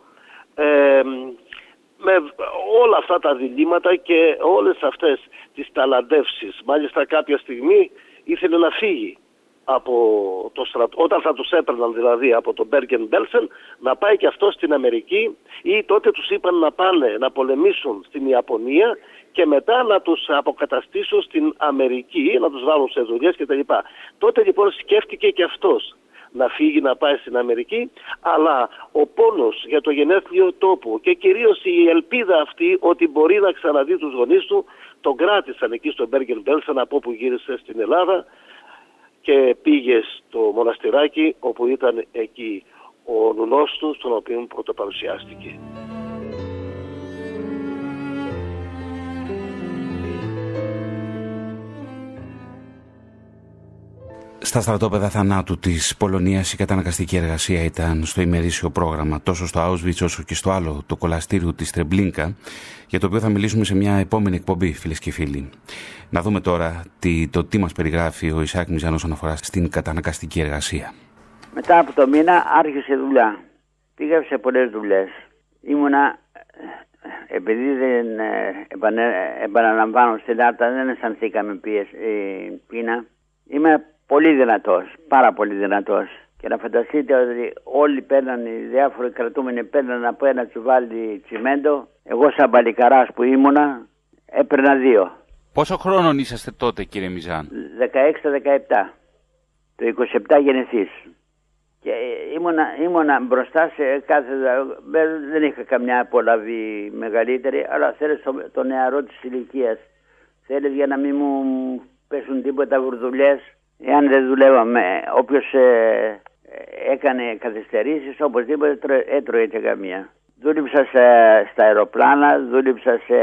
Ε, με όλα αυτά τα διλήμματα και όλες αυτές τις ταλαντεύσεις. Μάλιστα κάποια στιγμή ήθελε να φύγει από το στρατό, όταν θα τους έπαιρναν δηλαδή από τον Μπέργκεν Μπέλσεν, να πάει και αυτό στην Αμερική ή τότε τους είπαν να πάνε να πολεμήσουν στην Ιαπωνία και μετά να τους αποκαταστήσουν στην Αμερική, να τους βάλουν σε δουλειές κτλ. Τότε λοιπόν σκέφτηκε και αυτός να φύγει να πάει στην Αμερική, αλλά ο πόνος για το γενέθλιο τόπο και κυρίως η ελπίδα αυτή ότι μπορεί να ξαναδεί τους γονείς του, τον κράτησαν εκεί στο Μπέργκεν Μπέλσεν από όπου γύρισε στην Ελλάδα και πήγε στο μοναστηράκι όπου ήταν εκεί ο νουνός του, στον οποίο πρωτοπαρουσιάστηκε. Στα στρατόπεδα θανάτου της Πολωνίας η καταναγκαστική εργασία ήταν στο ημερήσιο πρόγραμμα τόσο στο Auschwitz όσο και στο άλλο, το κολαστήριο της Τρεμπλίνκα, για το οποίο θα μιλήσουμε σε μια επόμενη εκπομπή, φίλες και φίλοι. Να δούμε τώρα τι, το τι μας περιγράφει ο Ισάκ Μιζάν όσον αφορά στην καταναγκαστική εργασία. Μετά από το μήνα άρχισε δουλειά. Πήγα σε πολλές δουλειές. Ήμουνα επειδή δεν ε, επαναλαμβάνω στην Άρτα, δεν αισθανθήκαμε πίεση, ε, πείνα. Είμαι πολύ δυνατός, πάρα πολύ δυνατός. Και να φανταστείτε ότι όλοι παίρναν, οι διάφοροι κρατούμενοι παίρναν από ένα τσουβάλι τσιμέντο. Εγώ σαν παλικαράς που ήμουνα έπαιρνα δύο. Πόσο χρόνο είσαστε τότε κύριε Μιζάν; 16-17. Το 27 γεννηθείς. Και ήμουνα, ήμουνα μπροστά σε κάθε... Δεν είχα καμιά απολαβή μεγαλύτερη, αλλά θέλεις το, το νεαρό της ηλικίας. Θέλεις για να μην μου πέσουν τίποτα βουρδουλιές Εάν δεν δουλεύαμε, όποιος ε, έκανε καθυστερήσεις, οπωσδήποτε έτρωε και καμία. Δούλεψα στα αεροπλάνα, δούλεψα σε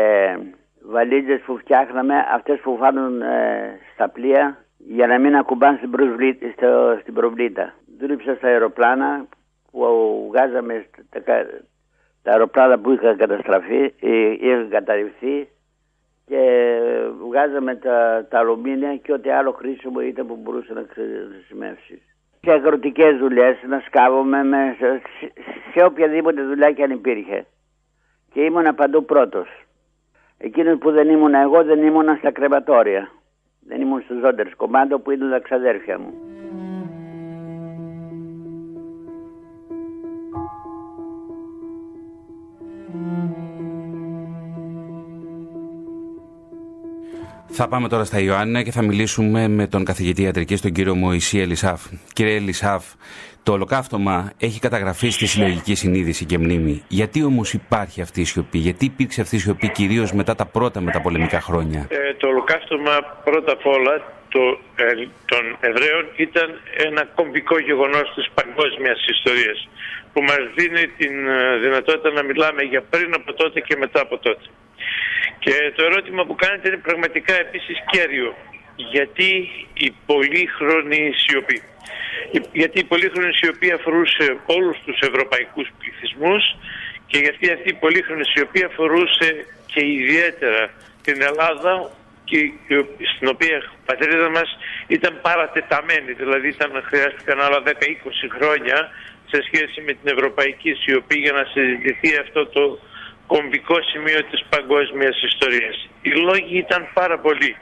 βαλίτσες που φτιάχναμε, αυτές που φάνουν ε, στα πλοία για να μην ακουμπάνε στην, στο, στην προβλήτα. Δούλεψα στα αεροπλάνα που βγάζαμε τα, τα αεροπλάνα που είχαν καταστραφεί, ε, είχαν καταρριφθεί και βγάζαμε τα, τα αλουμίνια και ό,τι άλλο χρήσιμο ήταν που μπορούσε να χρησιμεύσεις. Σε αγροτικές δουλειές να σκάβουμε με, σε, σε οποιαδήποτε δουλειά και αν υπήρχε. Και ήμουνα παντού πρώτος. Εκείνος που δεν ήμουν εγώ δεν ήμουν στα κρεματόρια. Δεν ήμουν στο Ζόντερ κομμάτι που ήταν τα ξαδέρφια μου. Θα πάμε τώρα στα Ιωάννα και θα μιλήσουμε με τον καθηγητή ιατρικής, τον κύριο Μωυσή Ελισάφ. Κύριε Ελισάφ, το ολοκαύτωμα έχει καταγραφεί στη συλλογική συνείδηση και μνήμη. Γιατί όμως υπάρχει αυτή η σιωπή, γιατί υπήρξε αυτή η σιωπή κυρίως μετά τα πρώτα μεταπολεμικά χρόνια; Ε, το ολοκαύτωμα πρώτα απ' όλα το, ε, των Εβραίων ήταν ένα κομβικό γεγονός της παγκόσμιας ιστορίας που μας δίνει την ε, δυνατότητα να μιλάμε για πριν από τότε και μετά από τότε. Και το ερώτημα που κάνετε είναι πραγματικά επίσης κέριο. Γιατί η πολύχρονη σιωπή. Γιατί η πολύχρονη σιωπή αφορούσε όλους τους ευρωπαϊκούς πληθυσμούς και γιατί αυτή η πολύχρονη σιωπή αφορούσε και ιδιαίτερα την Ελλάδα και στην οποία η πατρίδα μας ήταν παρατεταμένη. Δηλαδή ήταν, χρειάστηκαν άλλα 10-20 χρόνια σε σχέση με την ευρωπαϊκή σιωπή για να συζητηθεί αυτό το κομβικό σημείο της παγκόσμιας ιστορίας. Οι λόγοι ήταν πάρα πολλοί.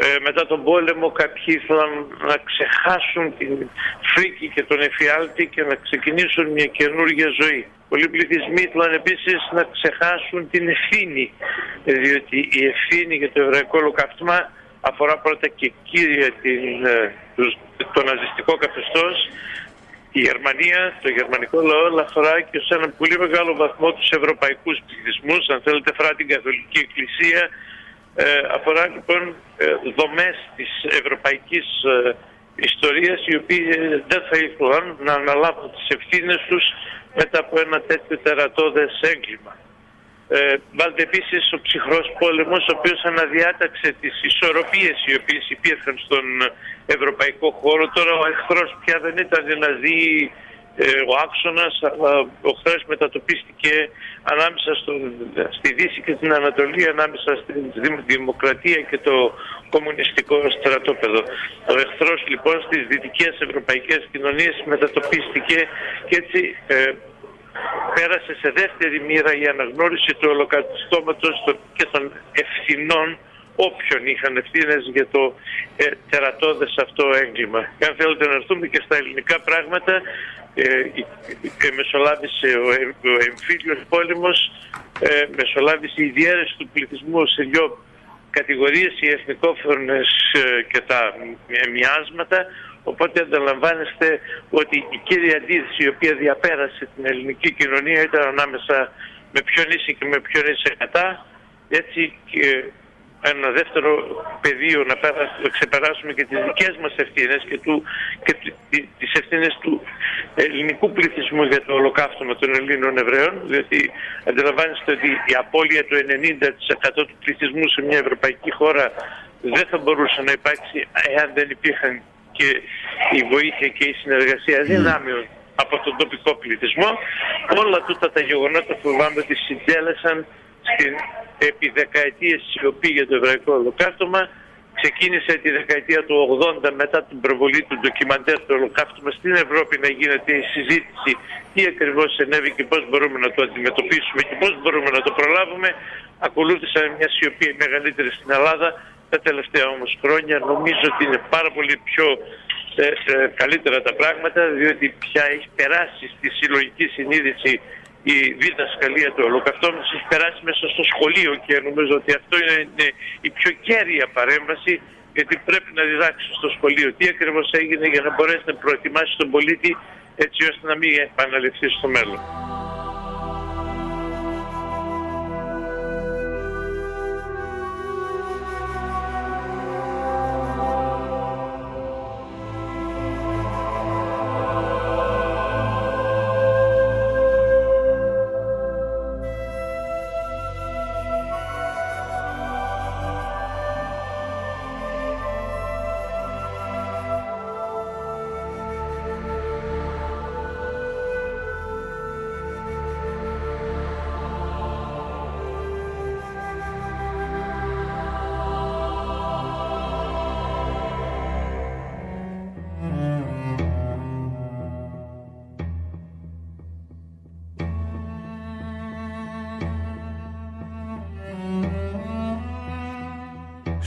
Ε, μετά τον πόλεμο κάποιοι ήθελαν να ξεχάσουν την φρίκη και τον εφιάλτη και να ξεκινήσουν μια καινούργια ζωή. Πολλοί πληθυσμοί ήθελαν επίσης να ξεχάσουν την ευθύνη, διότι η ευθύνη για το εβραϊκό ολοκαύτωμα αφορά πρώτα και κύρια την, ε, το ναζιστικό καθεστώς η Γερμανία, το γερμανικό λαό, αλλά αφορά και σε έναν πολύ μεγάλο βαθμό τους ευρωπαϊκούς πληθυσμούς, αν θέλετε φρά την Καθολική Εκκλησία, ε, αφορά λοιπόν ε, δομές της ευρωπαϊκής ε, ιστορίας οι οποίοι δεν θα ήθελαν να αναλάβουν τις ευθύνες τους μετά από ένα τέτοιο τερατώδες έγκλημα. Ε, Βάλτε επίσης ο ψυχρός πόλεμος ο οποίος αναδιάταξε τις ισορροπίες οι οποίες υπήρχαν στον ευρωπαϊκό χώρο. Τώρα ο εχθρός πια δεν ήταν να δει ε, ο άξονας, αλλά ο εχθρός μετατοπίστηκε ανάμεσα στον, στη Δύση και την Ανατολή, ανάμεσα στην Δημοκρατία και το κομμουνιστικό στρατόπεδο. Ο εχθρός λοιπόν στις δυτικές ευρωπαϊκές κοινωνίες μετατοπίστηκε και έτσι ε, πέρασε σε δεύτερη μοίρα η αναγνώριση του ολοκαταστώματος και των ευθυνών όποιον είχαν ευθύνες για το ε, τερατώδες αυτό έγκλημα. Και αν θέλετε να έρθουμε και στα ελληνικά πράγματα, ε, ε, μεσολάβησε ο, ο εμφύλιος πόλεμος, ε, μεσολάβησε η διαίρεση του πληθυσμού σε δύο κατηγορίες, οι εθνικόφωνες ε, και τα μοιάσματα, Οπότε αντιλαμβάνεστε ότι η κύρια αντίθεση η οποία διαπέρασε την ελληνική κοινωνία ήταν ανάμεσα με ποιον είσαι και με ποιον είσαι κατά. Έτσι και ένα δεύτερο πεδίο να, ξεπεράσουμε και τις δικές μας ευθύνες και, του, και τις ευθύνες του ελληνικού πληθυσμού για το ολοκαύτωμα των Ελλήνων Εβραίων διότι αντιλαμβάνεστε ότι η απώλεια του 90% του πληθυσμού σε μια ευρωπαϊκή χώρα δεν θα μπορούσε να υπάρξει εάν δεν υπήρχαν και η βοήθεια και η συνεργασία δυνάμεων από τον τοπικό πληθυσμό. Όλα τούτα τα γεγονότα φοβάμαι ότι συντέλεσαν στην επί δεκαετίες σιωπή για το εβραϊκό ολοκαύτωμα. Ξεκίνησε τη δεκαετία του 80 μετά την προβολή του ντοκιμαντέρ του ολοκαύτωμα στην Ευρώπη να γίνεται η συζήτηση τι ακριβώς συνέβη και πώς μπορούμε να το αντιμετωπίσουμε και πώς μπορούμε να το προλάβουμε. Ακολούθησαν μια σιωπή μεγαλύτερη στην Ελλάδα τα τελευταία όμως χρόνια νομίζω ότι είναι πάρα πολύ πιο ε, ε, καλύτερα τα πράγματα διότι πια έχει περάσει στη συλλογική συνείδηση η διδασκαλία του ολοκαυτώματος έχει περάσει μέσα στο σχολείο και νομίζω ότι αυτό είναι η πιο κέρια παρέμβαση γιατί πρέπει να διδάξει στο σχολείο τι ακριβώς έγινε για να μπορέσει να προετοιμάσει τον πολίτη έτσι ώστε να μην επαναληφθεί στο μέλλον.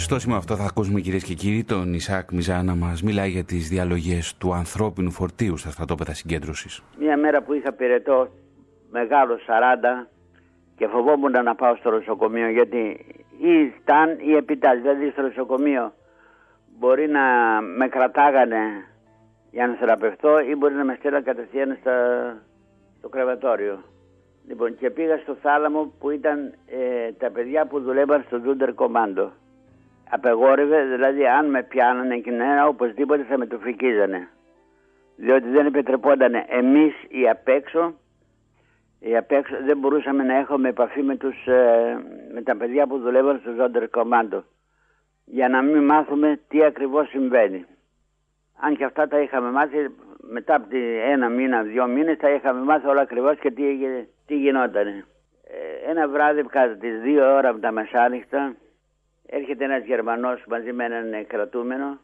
Στο σημείο αυτό θα ακούσουμε κυρίες και κύριοι τον Ισάκ Μιζά να μας μιλάει για τις διαλογές του ανθρώπινου φορτίου στα στρατόπεδα συγκέντρωσης. Μια μέρα που είχα πυρετό μεγάλο 40 και φοβόμουν να πάω στο νοσοκομείο γιατί ή ήταν ή επιτάλει. Δηλαδή στο νοσοκομείο μπορεί να με κρατάγανε για να θεραπευτώ ή μπορεί να με στέλναν κατευθείαν στα, στο κρεβατόριο. Λοιπόν, και πήγα στο θάλαμο που ήταν ε, τα παιδιά που δουλεύαν στο Δούντερ Κομάντο απεγόρευε, δηλαδή αν με πιάνανε κοινωνία οπωσδήποτε θα με το φρικίζανε. Διότι δεν επιτρεπόταν εμείς οι απ' έξω, οι απ' έξω δεν μπορούσαμε να έχουμε επαφή με, τους, ε, με τα παιδιά που δουλεύαν στο Ζόντερ Κομάντο για να μην μάθουμε τι ακριβώς συμβαίνει. Αν και αυτά τα είχαμε μάθει μετά από ένα μήνα, δύο μήνες τα είχαμε μάθει όλα ακριβώς και τι, τι γινόταν. Ε, ένα βράδυ κατά τις δύο ώρα από τα μεσάνυχτα έρχεται ένας Γερμανός μαζί με έναν κρατούμενο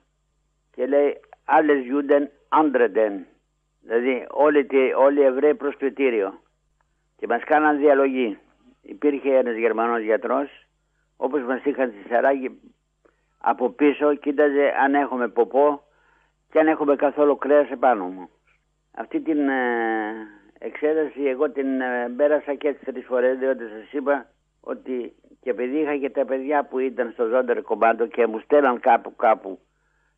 και λέει άλλες Γιούντεν άντρεντεν. Δηλαδή όλοι, όλοι οι Εβραίοι προς κριτήριο. Και μας κάναν διαλογή. υπήρχε ένας Γερμανός γιατρός, όπως μας είχαν στη Σαράγη από πίσω, κοίταζε αν έχουμε ποπό και αν έχουμε καθόλου κρέας επάνω μου. Αυτή την ε, εξέταση εγώ την ε, πέρασα και τις τρεις φορές, διότι σας είπα ότι και επειδή είχα και τα παιδιά που ήταν στο Ζόντερ κομμάτο και μου στέλναν κάπου κάπου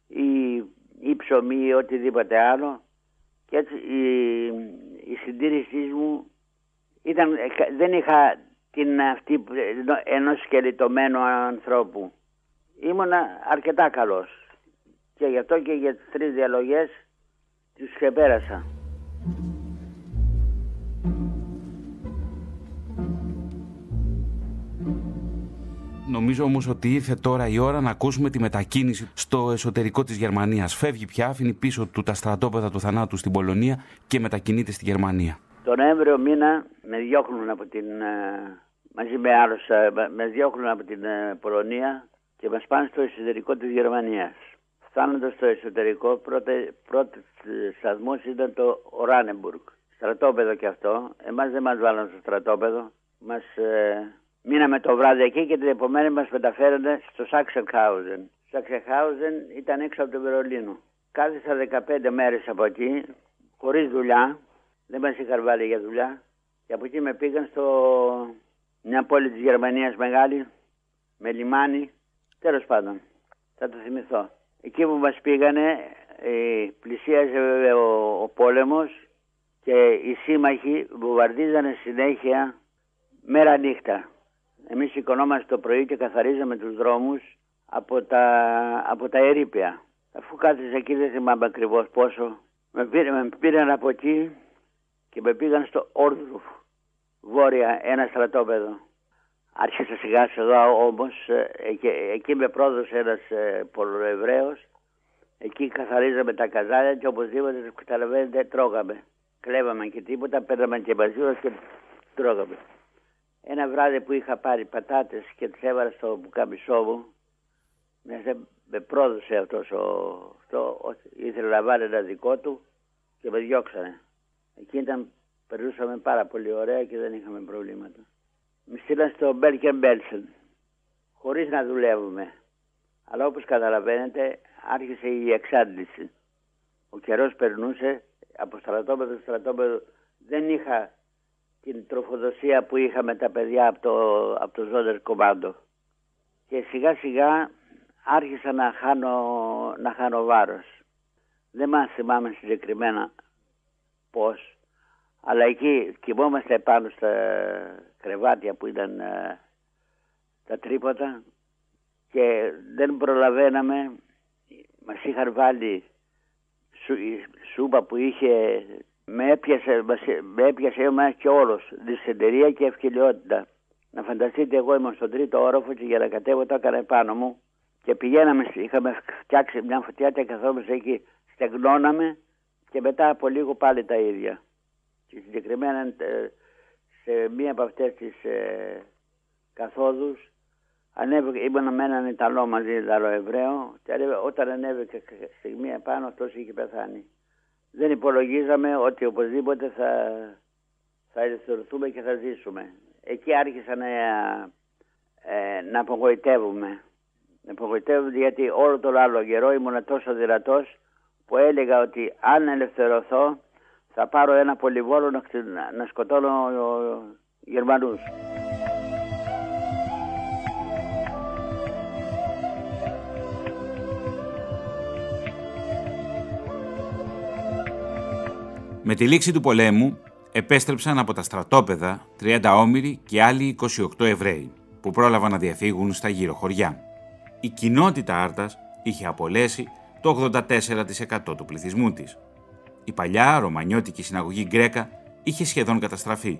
ή, ή ψωμί ή οτιδήποτε άλλο και έτσι η, η συντήρησή μου ήταν, δεν είχα την αυτή ενός σκελιτωμένου ανθρώπου. Ήμουνα αρκετά καλός και γι' αυτό και για τις τρεις διαλογές τους ξεπέρασα. Νομίζω όμως ότι ήρθε τώρα η ώρα να ακούσουμε τη μετακίνηση στο εσωτερικό της Γερμανίας. Φεύγει πια, αφήνει πίσω του τα στρατόπεδα του θανάτου στην Πολωνία και μετακινείται στη Γερμανία. Τον Νοέμβριο μήνα με διώχνουν από την, ε, μαζί με άλλους, ε, με διώχνουν από την ε, Πολωνία και μας πάνε στο εσωτερικό της Γερμανίας. Φτάνοντας στο εσωτερικό, πρώτο, πρώτος σταθμός ήταν το Οράνεμπουργκ. Στρατόπεδο και αυτό. Εμάς δεν μας βάλαν στο στρατόπεδο. Μας Μείναμε το βράδυ εκεί και την επομένη μας μεταφέρανε στο Σάξενχάουζεν. Σάξενχάουζεν ήταν έξω από το Βερολίνο. Κάθισα 15 μέρες από εκεί, χωρίς δουλειά. Δεν μας είχαν βάλει για δουλειά. Και από εκεί με πήγαν στο μια πόλη της Γερμανίας μεγάλη, με λιμάνι. Τέλος πάντων, θα το θυμηθώ. Εκεί που μας πήγανε, ε, πλησίαζε βέβαια ο, ο πόλεμος και οι σύμμαχοι βουβαρδίζανε συνέχεια μέρα νύχτα. Εμείς σηκωνόμαστε το πρωί και καθαρίζαμε τους δρόμους από τα, από τα ερήπια. Αφού κάθισα εκεί δεν θυμάμαι ακριβώς πόσο. Με, πήρε, με πήραν από εκεί και με πήγαν στο Όρδρουφ, βόρεια, ένα στρατόπεδο. Άρχισα σιγά σιγά όμως, ε, εκεί, εκεί με πρόδωσε ένας ε, Πολυευραίος. Εκεί καθαρίζαμε τα καζάλια και οπωσδήποτε καταλαβαίνετε τρώγαμε. Κλέβαμε και τίποτα, παίρναμε και μαζί και τρώγαμε. Ένα βράδυ που είχα πάρει πατάτες και τις έβαλα στο μπουκάμισό μου, με πρόδωσε αυτός ο, αυτό, ήθελε να βάλει ένα δικό του και με διώξανε. Εκεί ήταν, περνούσαμε πάρα πολύ ωραία και δεν είχαμε προβλήματα. Με στείλαν στο Μπέλκεν Μπέλσεν, χωρίς να δουλεύουμε. Αλλά όπως καταλαβαίνετε άρχισε η εξάντληση. Ο καιρός περνούσε από στρατόπεδο στο στρατόπεδο. Δεν είχα την τροφοδοσία που είχαμε τα παιδιά από το, από το Ζόντερ Κομάντο. Και σιγά σιγά άρχισα να χάνω, να χάνω βάρος. Δεν μας θυμάμαι συγκεκριμένα πώς, αλλά εκεί κοιμόμαστε πάνω στα κρεβάτια που ήταν ε, τα τρίποτα και δεν προλαβαίναμε, μας είχαν βάλει σούπα που είχε με έπιασε, με έπιασε εμάς και όλος, δυσεντερία και ευκαιριότητα. Να φανταστείτε εγώ ήμουν στον τρίτο όροφο και για να κατέβω το έκανα επάνω μου και πηγαίναμε, είχαμε φτιάξει μια φωτιά και καθόμαστε εκεί, στεγνώναμε και μετά από λίγο πάλι τα ίδια. Και συγκεκριμένα ε, σε μία από αυτές τις ε, καθόδους ανέβηκε, ήμουν με έναν Ιταλό μαζί, Ιταλό Εβραίο και όταν ανέβηκε στιγμή επάνω αυτός είχε πεθάνει δεν υπολογίζαμε ότι οπωσδήποτε θα, θα ελευθερωθούμε και θα ζήσουμε. Εκεί άρχισα να, ε, να απογοητεύουμε. Να απογοητεύουμε γιατί όλο τον άλλο καιρό ήμουν τόσο δυνατός που έλεγα ότι αν ελευθερωθώ θα πάρω ένα πολυβόλο να, να σκοτώνω Γερμανούς. Με τη λήξη του πολέμου επέστρεψαν από τα στρατόπεδα 30 όμοιροι και άλλοι 28 Εβραίοι που πρόλαβαν να διαφύγουν στα γύρω χωριά. Η κοινότητα Άρτας είχε απολέσει το 84% του πληθυσμού της. Η παλιά ρωμανιώτικη συναγωγή Γκρέκα είχε σχεδόν καταστραφεί,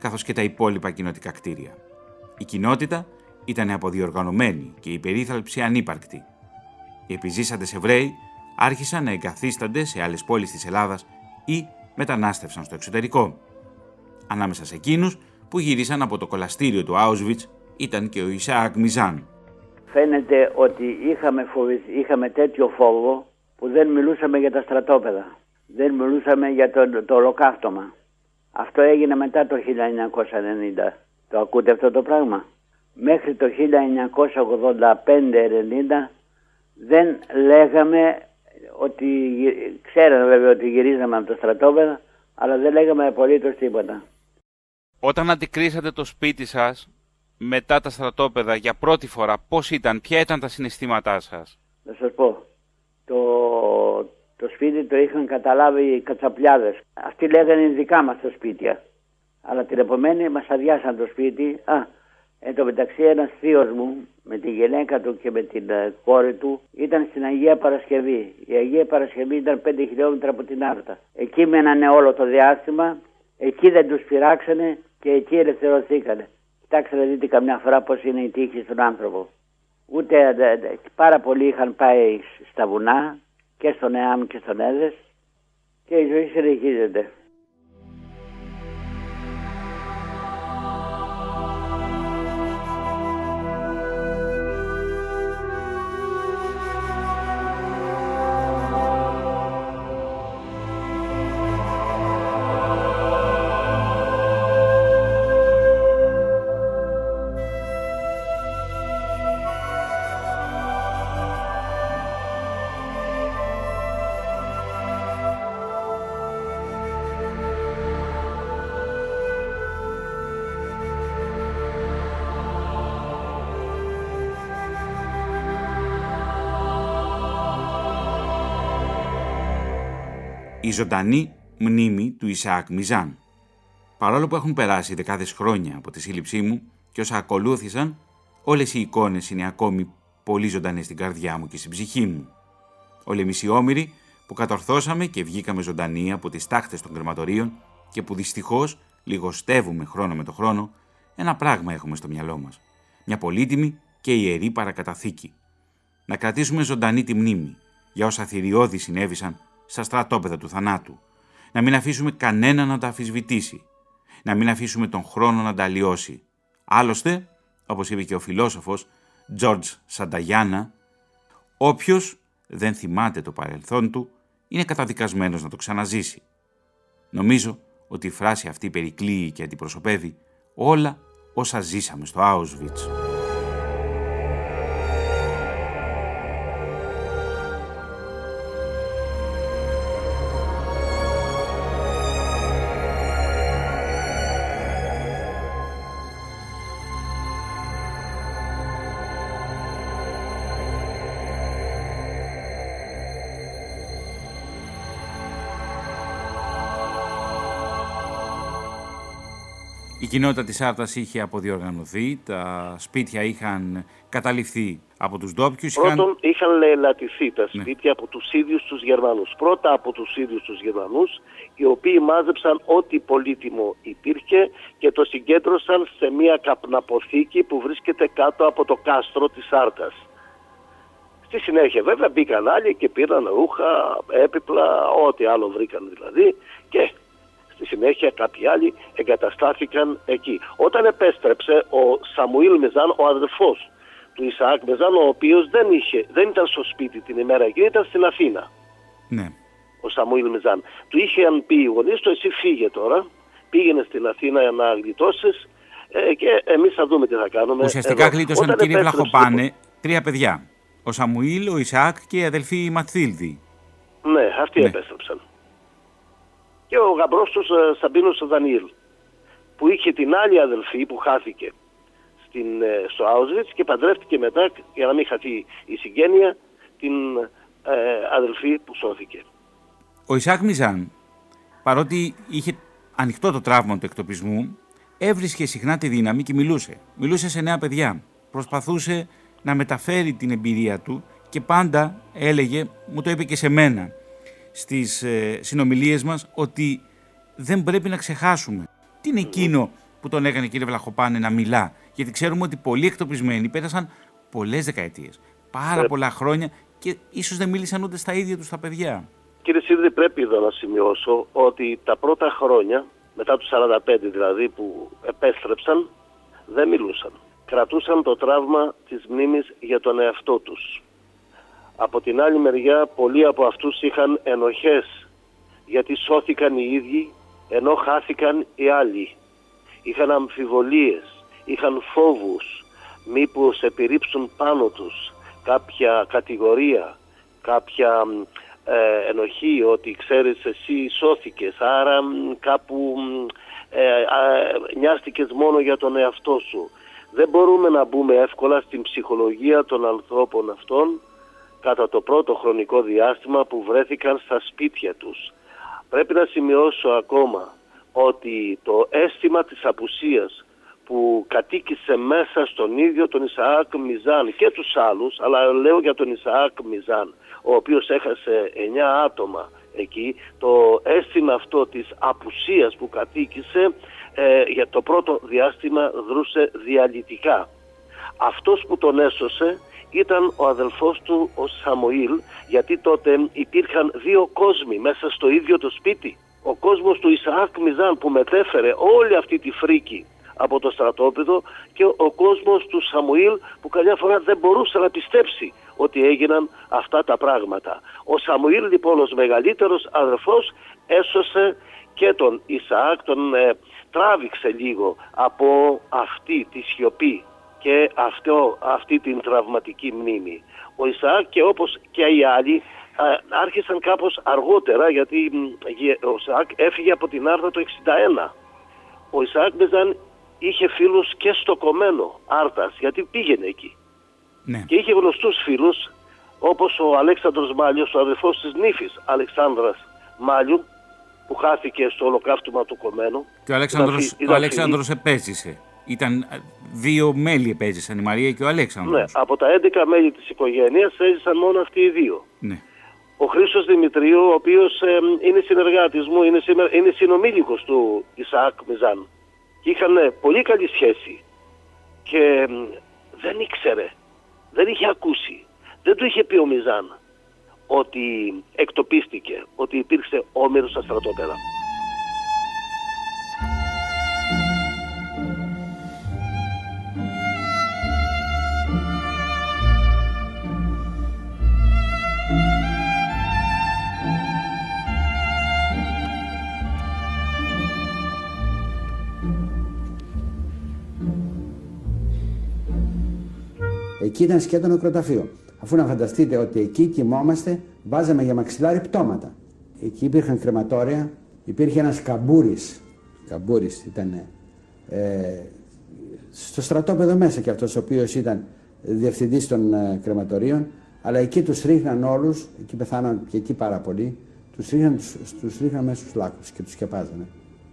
καθώς και τα υπόλοιπα κοινοτικά κτίρια. Η κοινότητα ήταν αποδιοργανωμένη και η περίθαλψη ανύπαρκτη. Οι επιζήσαντες Εβραίοι άρχισαν να εγκαθίστανται σε άλλες πόλεις της Ελλάδας ή μετανάστευσαν στο εξωτερικό. Ανάμεσα σε εκείνους που γύρισαν από το κολαστήριο του Auschwitz ήταν και ο Ισαάκ Μιζάν. Φαίνεται ότι είχαμε, είχαμε τέτοιο φόβο που δεν μιλούσαμε για τα στρατόπεδα. Δεν μιλούσαμε για το, το ολοκαύτωμα. Αυτό έγινε μετά το 1990. Το ακούτε αυτό το πράγμα; Μέχρι το 1985-90 δεν λέγαμε ότι, ξέραμε βέβαια ότι γυρίζαμε από το στρατόπεδο, αλλά δεν λέγαμε απολύτως τίποτα. Όταν αντικρίσατε το σπίτι σας μετά τα στρατόπεδα για πρώτη φορά, πώς ήταν, ποια ήταν τα συναισθήματά σας; Να σας πω, το, το σπίτι το είχαν καταλάβει οι κατσαπλιάδες. Αυτοί λέγανε δικά μας τα σπίτια. Αλλά την επομένη μας αδειάσαν το σπίτι. Α, εν τω μεταξύ ένας θείος μου με τη γυναίκα του και με την ε, κόρη του ήταν στην Αγία Παρασκευή. Η Αγία Παρασκευή ήταν 5 χιλιόμετρα από την Άρτα. Εκεί μένανε όλο το διάστημα, εκεί δεν τους πειράξανε και εκεί ελευθερωθήκανε. Κοιτάξτε να δείτε καμιά φορά πώς είναι η τύχη στον άνθρωπο. Ούτε πάρα πολλοί είχαν πάει στα βουνά και στον ΕΑΜ και στον ΕΔΕΣ και η ζωή συνεχίζεται. Ζωντανή μνήμη του Ισαάκ Μιζάν. Παρόλο που έχουν περάσει δεκάδες χρόνια από τη σύλληψή μου και όσα ακολούθησαν, όλες οι εικόνες είναι ακόμη πολύ ζωντανές στην καρδιά μου και στην ψυχή μου. Όλοι εμείς οι όμοιροι που κατορθώσαμε και βγήκαμε ζωντανοί από τις τάχτες των κρεματορίων και που δυστυχώς λιγοστεύουμε χρόνο με το χρόνο, ένα πράγμα έχουμε στο μυαλό μας. Μια πολύτιμη και ιερή παρακαταθήκη. Να κρατήσουμε ζωντανή τη μνήμη για όσα θηριώδη συνέβησαν στα στρατόπεδα του θανάτου. Να μην αφήσουμε κανένα να τα αφισβητήσει. Να μην αφήσουμε τον χρόνο να τα αλλοιώσει. Άλλωστε, όπως είπε και ο φιλόσοφος Τζόρτζ Σανταγιάννα, όποιος δεν θυμάται το παρελθόν του, είναι καταδικασμένος να το ξαναζήσει. Νομίζω ότι η φράση αυτή περικλείει και αντιπροσωπεύει όλα όσα ζήσαμε στο Auschwitz. Κοινότητα της Άρτας είχε αποδιοργανωθεί, τα σπίτια είχαν καταληφθεί από τους ντόπιους. Πρώτον είχαν λαιλατηθεί τα ναι. σπίτια από τους ίδιους τους Γερμανούς. Πρώτα από τους ίδιους τους Γερμανούς, οι οποίοι μάζεψαν ό,τι πολύτιμο υπήρχε και το συγκέντρωσαν σε μια καπναποθήκη που βρίσκεται κάτω από το κάστρο της Άρτας. Στη συνέχεια βέβαια μπήκαν άλλοι και πήραν ρούχα, έπιπλα, ό,τι άλλο βρήκαν δηλαδή και Στη συνέχεια κάποιοι άλλοι εγκαταστάθηκαν εκεί. Όταν επέστρεψε ο Σαμουήλ Μεζάν, ο αδερφός του Ισαάκ Μεζάν, ο οποίος δεν, δεν ήταν στο σπίτι την ημέρα εκείνη, ήταν στην Αθήνα. Ναι. Ο Σαμουήλ Μεζάν. Του είχαν πει οι γονείς του, εσύ φύγε τώρα, πήγαινε στην Αθήνα να γλιτώσεις ε, και εμείς θα δούμε τι θα κάνουμε. Ουσιαστικά γλίτωσαν κύριε Βλαχοπάνε λοιπόν- τρία παιδιά. Ο Σαμουήλ, ο Ισαάκ και η αδελφή Ματθίλδη. Ναι, αυτοί ναι. επέστρεψαν και ο γαμπρός του ε, Σαμπίνος Δανιήλ που είχε την άλλη αδελφή που χάθηκε στην, ε, στο Auschwitz και παντρεύτηκε μετά για να μην χαθεί η συγγένεια την ε, αδελφή που σώθηκε. Ο Ισάκ Μιζάν παρότι είχε ανοιχτό το τραύμα του εκτοπισμού έβρισκε συχνά τη δύναμη και μιλούσε. Μιλούσε σε νέα παιδιά. Προσπαθούσε να μεταφέρει την εμπειρία του και πάντα έλεγε, μου το είπε και σε μένα, στις ε, συνομιλίες μας ότι δεν πρέπει να ξεχάσουμε. Τι είναι εκείνο που τον έκανε κύριε Βλαχοπάνε να μιλά; Γιατί ξέρουμε ότι πολλοί εκτοπισμένοι πέρασαν πολλές δεκαετίες, πάρα ε. πολλά χρόνια και ίσως δεν μίλησαν ούτε στα ίδια τους τα παιδιά. Κύριε Σίδη, πρέπει εδώ να σημειώσω ότι τα πρώτα χρόνια, μετά τους 45 δηλαδή που επέστρεψαν, δεν μιλούσαν. Κρατούσαν το τραύμα της μνήμης για τον εαυτό τους. Από την άλλη μεριά πολλοί από αυτούς είχαν ενοχές γιατί σώθηκαν οι ίδιοι ενώ χάθηκαν οι άλλοι. Είχαν αμφιβολίες είχαν φόβους, μήπως επιρρύψουν πάνω τους κάποια κατηγορία, κάποια ε, ενοχή ότι ξέρεις εσύ σώθηκες άρα κάπου ε, νοιάστηκες μόνο για τον εαυτό σου. Δεν μπορούμε να μπούμε εύκολα στην ψυχολογία των ανθρώπων αυτών κατά το πρώτο χρονικό διάστημα που βρέθηκαν στα σπίτια τους. Πρέπει να σημειώσω ακόμα ότι το αίσθημα της απουσίας που κατοίκησε μέσα στον ίδιο τον Ισαάκ Μιζάν και τους άλλους, αλλά λέω για τον Ισαάκ Μιζάν, ο οποίος έχασε 9 άτομα εκεί, το αίσθημα αυτό της απουσίας που κατοίκησε ε, για το πρώτο διάστημα δρούσε διαλυτικά. Αυτός που τον έσωσε ήταν ο αδελφός του ο Σαμοήλ γιατί τότε υπήρχαν δύο κόσμοι μέσα στο ίδιο το σπίτι. Ο κόσμος του Ισαάκ Μιζάν που μετέφερε όλη αυτή τη φρίκη από το στρατόπεδο και ο κόσμος του Σαμουήλ που καμιά φορά δεν μπορούσε να πιστέψει ότι έγιναν αυτά τα πράγματα. Ο Σαμουήλ λοιπόν ως μεγαλύτερος αδερφός έσωσε και τον Ισαάκ, τον ε, τράβηξε λίγο από αυτή τη σιωπή και αυτό, αυτή την τραυματική μνήμη. Ο Ισαάκ και όπως και οι άλλοι άρχισαν κάπως αργότερα γιατί ο Ισαάκ έφυγε από την Άρτα το 61. Ο Ισαάκ Μπεζάν είχε φίλους και στο κομμένο Άρτας γιατί πήγαινε εκεί. Ναι. Και είχε γνωστούς φίλους όπως ο Αλέξανδρος Μάλιος, ο αδερφός της νύφης Αλεξάνδρας Μάλιου που χάθηκε στο ολοκαύτωμα του κομμένου. Και ο Αλέξανδρος, ο Αλέξανδρος επέζησε. Ήταν δύο μέλη επέζησαν, η Μαρία και ο Αλέξανδρος. Ναι, από τα 11 μέλη της οικογένειας έζησαν μόνο αυτοί οι δύο. Ναι. Ο Χρήστος Δημητρίου, ο οποίος είναι συνεργάτης μου, είναι, είναι συνομήλικος του Ισαάκ Μιζάν. Και είχαν πολύ καλή σχέση. Και δεν ήξερε, δεν είχε ακούσει, δεν του είχε πει ο Μιζάν ότι εκτοπίστηκε, ότι υπήρξε όμοιρος στα στρατόπεδα. Εκεί ήταν σκέτο νεκροταφείο. Αφού να φανταστείτε ότι εκεί κοιμόμαστε, βάζαμε για μαξιλάρι πτώματα. Εκεί υπήρχαν κρεματόρια, υπήρχε ένας καμπούρης, καμπούρης ήταν ε, στο στρατόπεδο μέσα και αυτός ο οποίος ήταν διευθυντής των ε, κρεματορίων, αλλά εκεί τους ρίχναν όλους, εκεί πεθάναν και εκεί πάρα πολλοί, τους ρίχναν, τους, τους ρίχναν μέσα στους λάκους και τους σκεπάζανε.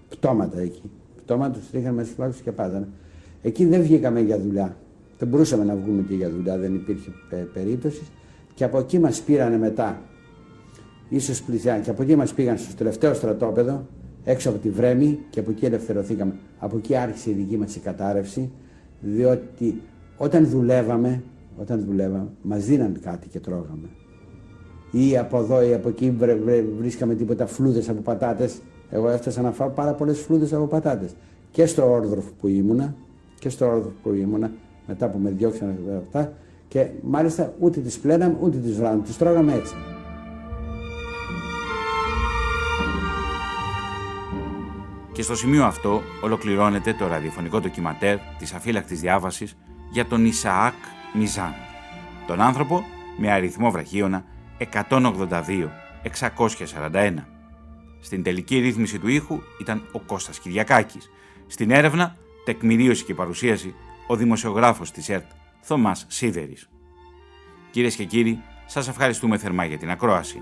Πτώματα εκεί. Πτώματα τους ρίχναν μέσα στους λάκους και σκεπάζανε. Εκεί δεν βγήκαμε για δουλειά. Δεν μπορούσαμε να βγούμε και για δουλειά, δεν υπήρχε περίπτωσης. Και από εκεί μας πήρανε μετά, ίσως πλησιάνε, και από εκεί μας πήγαν στο τελευταίο στρατόπεδο, έξω από τη Βρέμη και από εκεί ελευθερωθήκαμε. Από εκεί άρχισε η δική μας η κατάρρευση, διότι όταν δουλεύαμε, όταν δουλεύαμε, μας δίναν κάτι και τρώγαμε. Ή από εδώ ή από εκεί βρίσκαμε τίποτα φλούδες από πατάτες. Εγώ έφτασα να φάω πάρα πολλές φλούδες από πατάτες. Και στο όρδροφο που ήμουνα, και στο όρδροφο που ήμουνα, μετά που με διώξανε αυτά και μάλιστα ούτε τις πλέναμε ούτε τις βράμε, τις τρώγαμε έτσι. Και στο σημείο αυτό ολοκληρώνεται το ραδιοφωνικό ντοκιματέρ της αφύλακτης διάβασης για τον Ισαάκ Μιζάν, τον άνθρωπο με αριθμό βραχίωνα 182-641. Στην τελική ρύθμιση του ήχου ήταν ο Κώστας Κυριακάκης. Στην έρευνα, τεκμηρίωση και παρουσίαση ο δημοσιογράφος της ΕΡΤ, Θωμάς Σίδερης. Κυρίες και κύριοι, σας ευχαριστούμε θερμά για την ακρόαση.